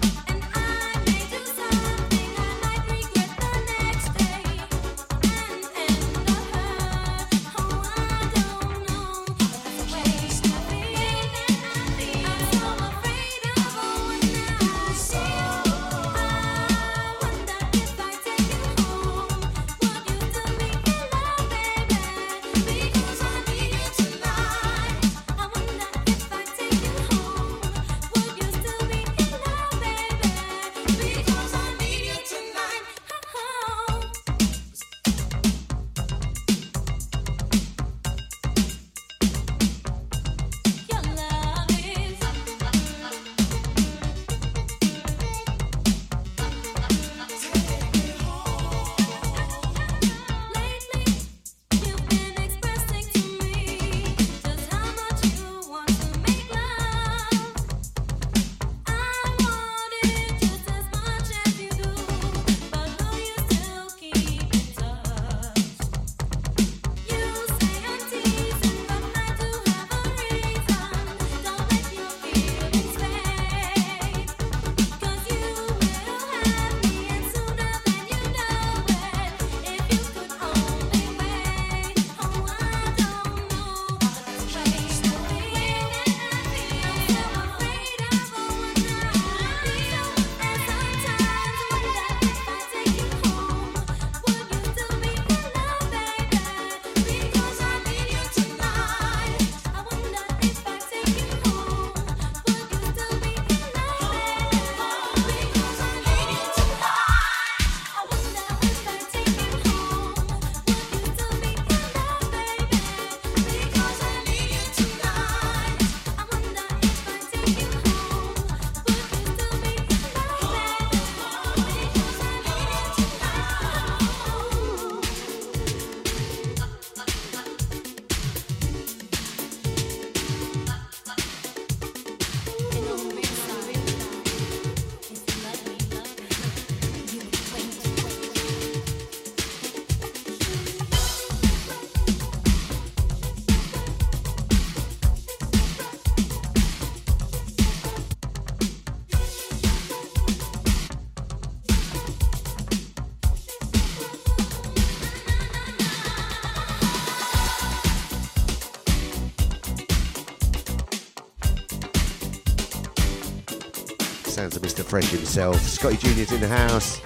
Fresh himself. Scotty Junior's in the house.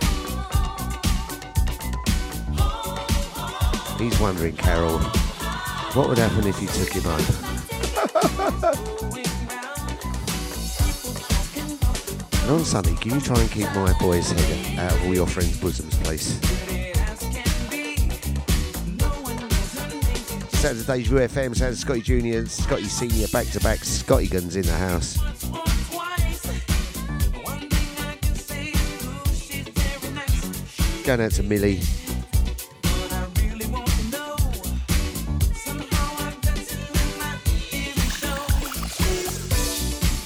He's wondering, Carol, what would happen if you took him home? And on Sunday, can you try and keep my boy's head out of all your friends' bosoms, please? Of Deja sounds Scotty Junior, Scotty Senior, back to back, Scotty Guns in the house. Going out to Millie.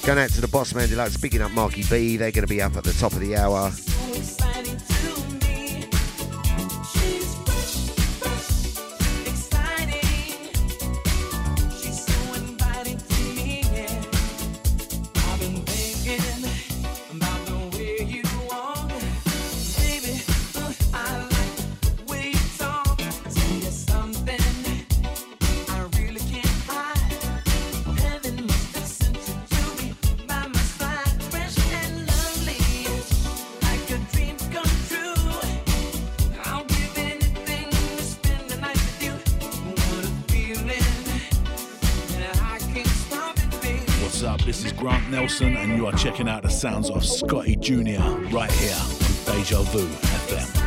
Going out to the boss man deluxe, picking up Marky B. They're going to be up at the top of the hour. Checking out the sounds of Scotty Jr. right here on Deja Vu FM.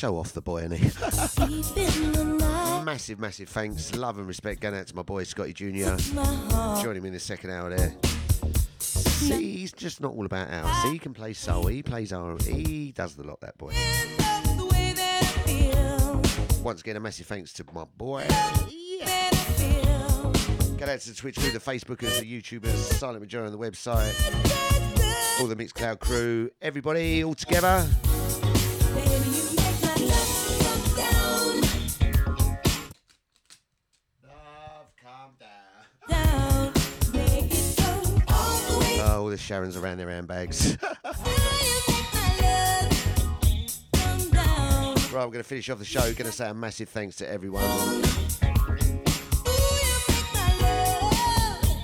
Show off the boy, he. massive, massive thanks, love and respect going out to my boy Scotty Junior. Join him in the second hour there. See, he's just not all about house. He can play soul, he plays R, he does the lot. That boy. Once again, a massive thanks to my boy. Get out to the Twitch crew, the Facebookers, the YouTubers, Silent Majority on the website, all the Mixcloud crew, everybody all together. All the Sharons around their handbags. Right, we're going to finish off the show. Going to say a massive thanks to everyone.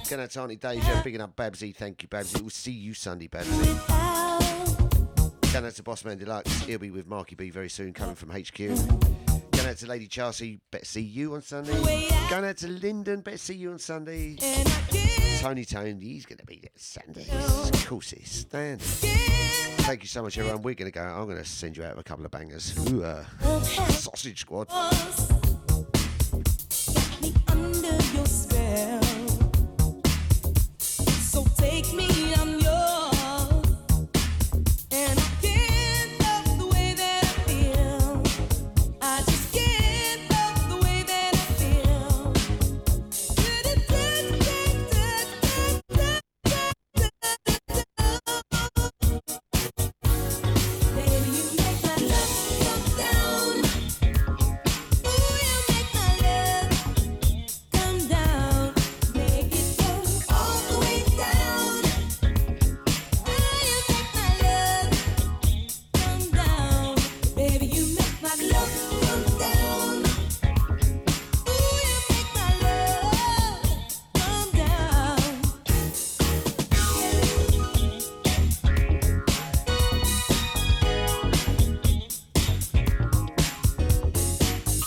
Going out to Auntie Deja, bigging up Babsy. Thank you, Babsy. We'll see you Sunday, Babsy. Going out to Bossman Deluxe. He'll be with Marky B very soon, coming from HQ. Going out to Lady Chelsea. Better see you on Sunday. Going out to Lyndon. Better see you on Sunday. Tony Tone, he's going to be there Sunday. Of course he's standing. Thank you so much, everyone. We're going to go. I'm going to send you out with a couple of bangers. Ooh, uh, sausage squad.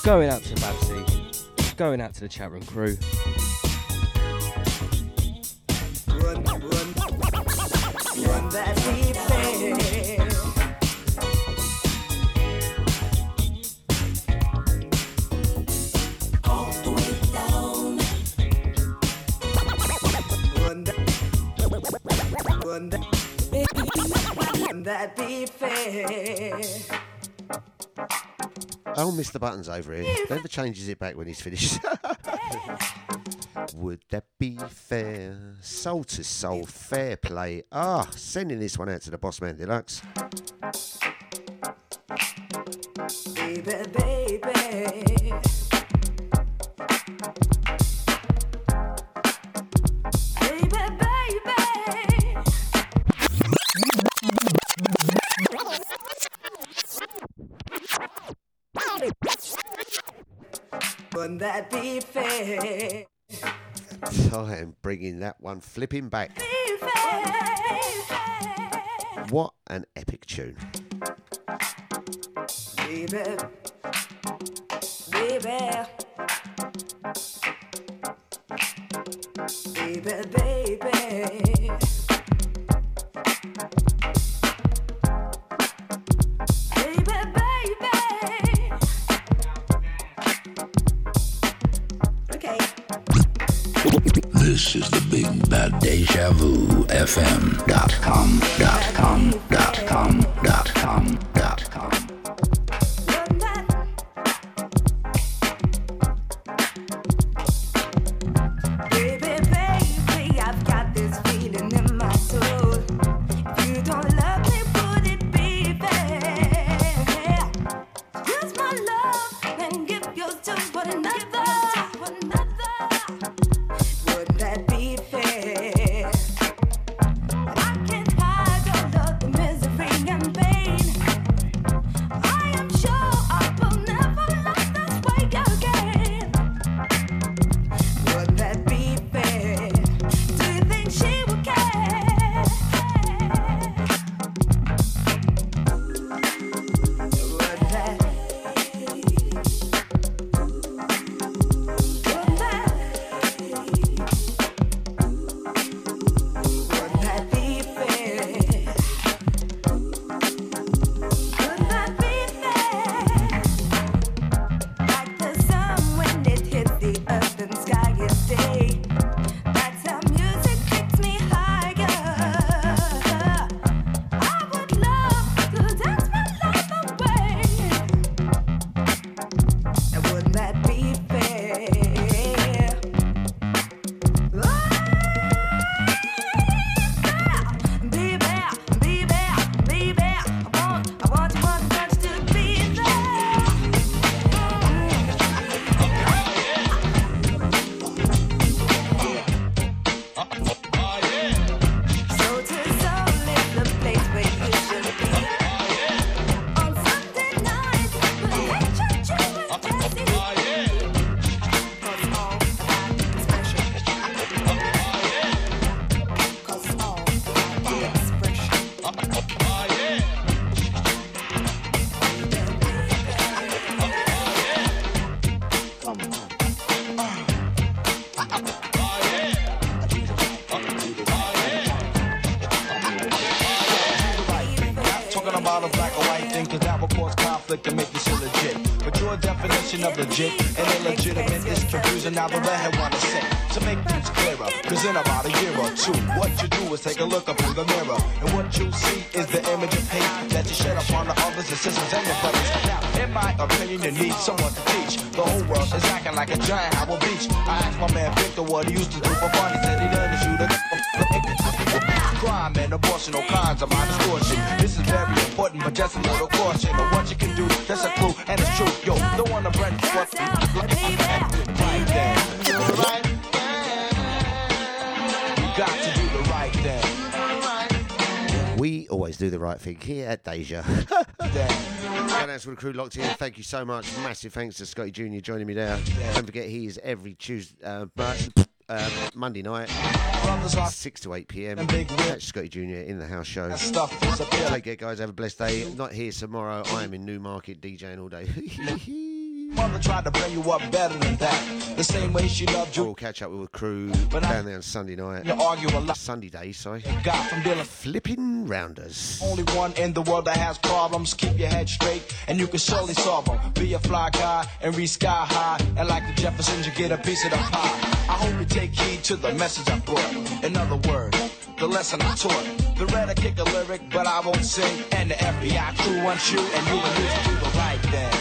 Going out to Babsy. Going out to the chat room crew. Mr. Button's over here. Never changes it back when he's finished. Would that be fair? Soul to soul, fair play. Ah, sending this one out to the boss man deluxe. Baby, baby. That be fair? I am bringing that one flipping back. What an epic tune. Baby, baby, baby, baby. FM the redhead wanna say to make things clearer. Cause in about a year or two, what you do is take a look up in the mirror. And what you see is the image of hate that you shed upon the others and sisters and your brothers. Now, in my opinion, you need someone to teach. The whole world is acting like a giant Howard Beach. I asked my man Victor what he used to do for fun. He said he done to shoot a crime and abortion, all kinds of my distortion. This is very important, but just a little caution of what you can do. That's a clue, and it's true. Yo, don't wanna break what right there. The right You got to do the right thing. We always do the right thing here at Deja. Going out to the crew locked in. Thank you so much. Massive thanks to Scotty Jr. joining me there. Don't forget he is every Tuesday, uh, uh, Monday night, six to eight p.m. Catch Scotty Jr. in the house show. Take care, guys. Have a blessed day. Not here tomorrow. I am in Newmarket DJing all day. Mother tried to bring you up better than that. The same way she loved you. Oh, we'll catch up with the crew But I- down there on Sunday night. You argue a lot. Sunday day, sorry. Got from dealing. Flipping rounders. Only one in the world that has problems. Keep your head straight, and you can surely solve them. Be a fly guy and reach sky high. And like the Jeffersons, you get a piece of the pie. I hope you take heed to the message I brought. In other words, the lesson I taught. The red I kick a lyric, but I won't sing. And the FBI crew wants you, and you will you to do the right thing.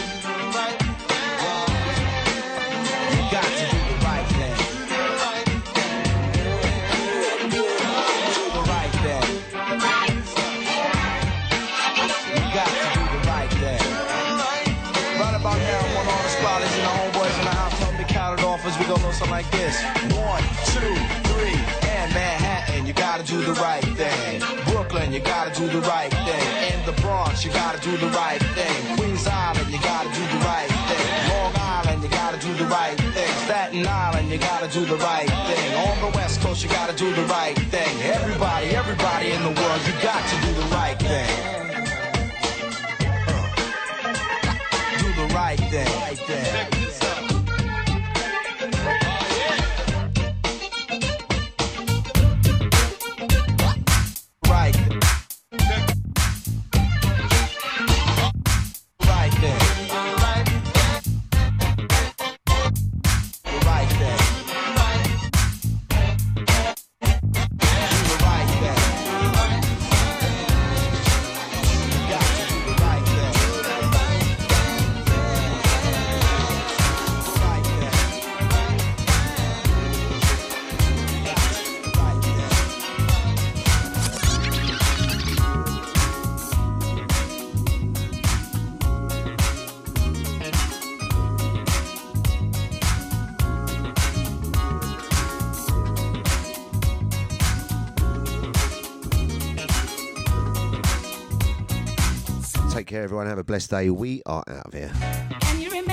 Like this. One, two, three, and Manhattan, you gotta do the right thing. Brooklyn, you gotta do the right thing. In the Bronx, you gotta do the right thing. Queens Island, you gotta do the right thing. Long Island, you gotta do the right thing. Staten Island, you gotta do the right thing. On the West Coast, you gotta do the right thing. Everybody, everybody in the world, you everyone. Have a blessed day. We are out of here.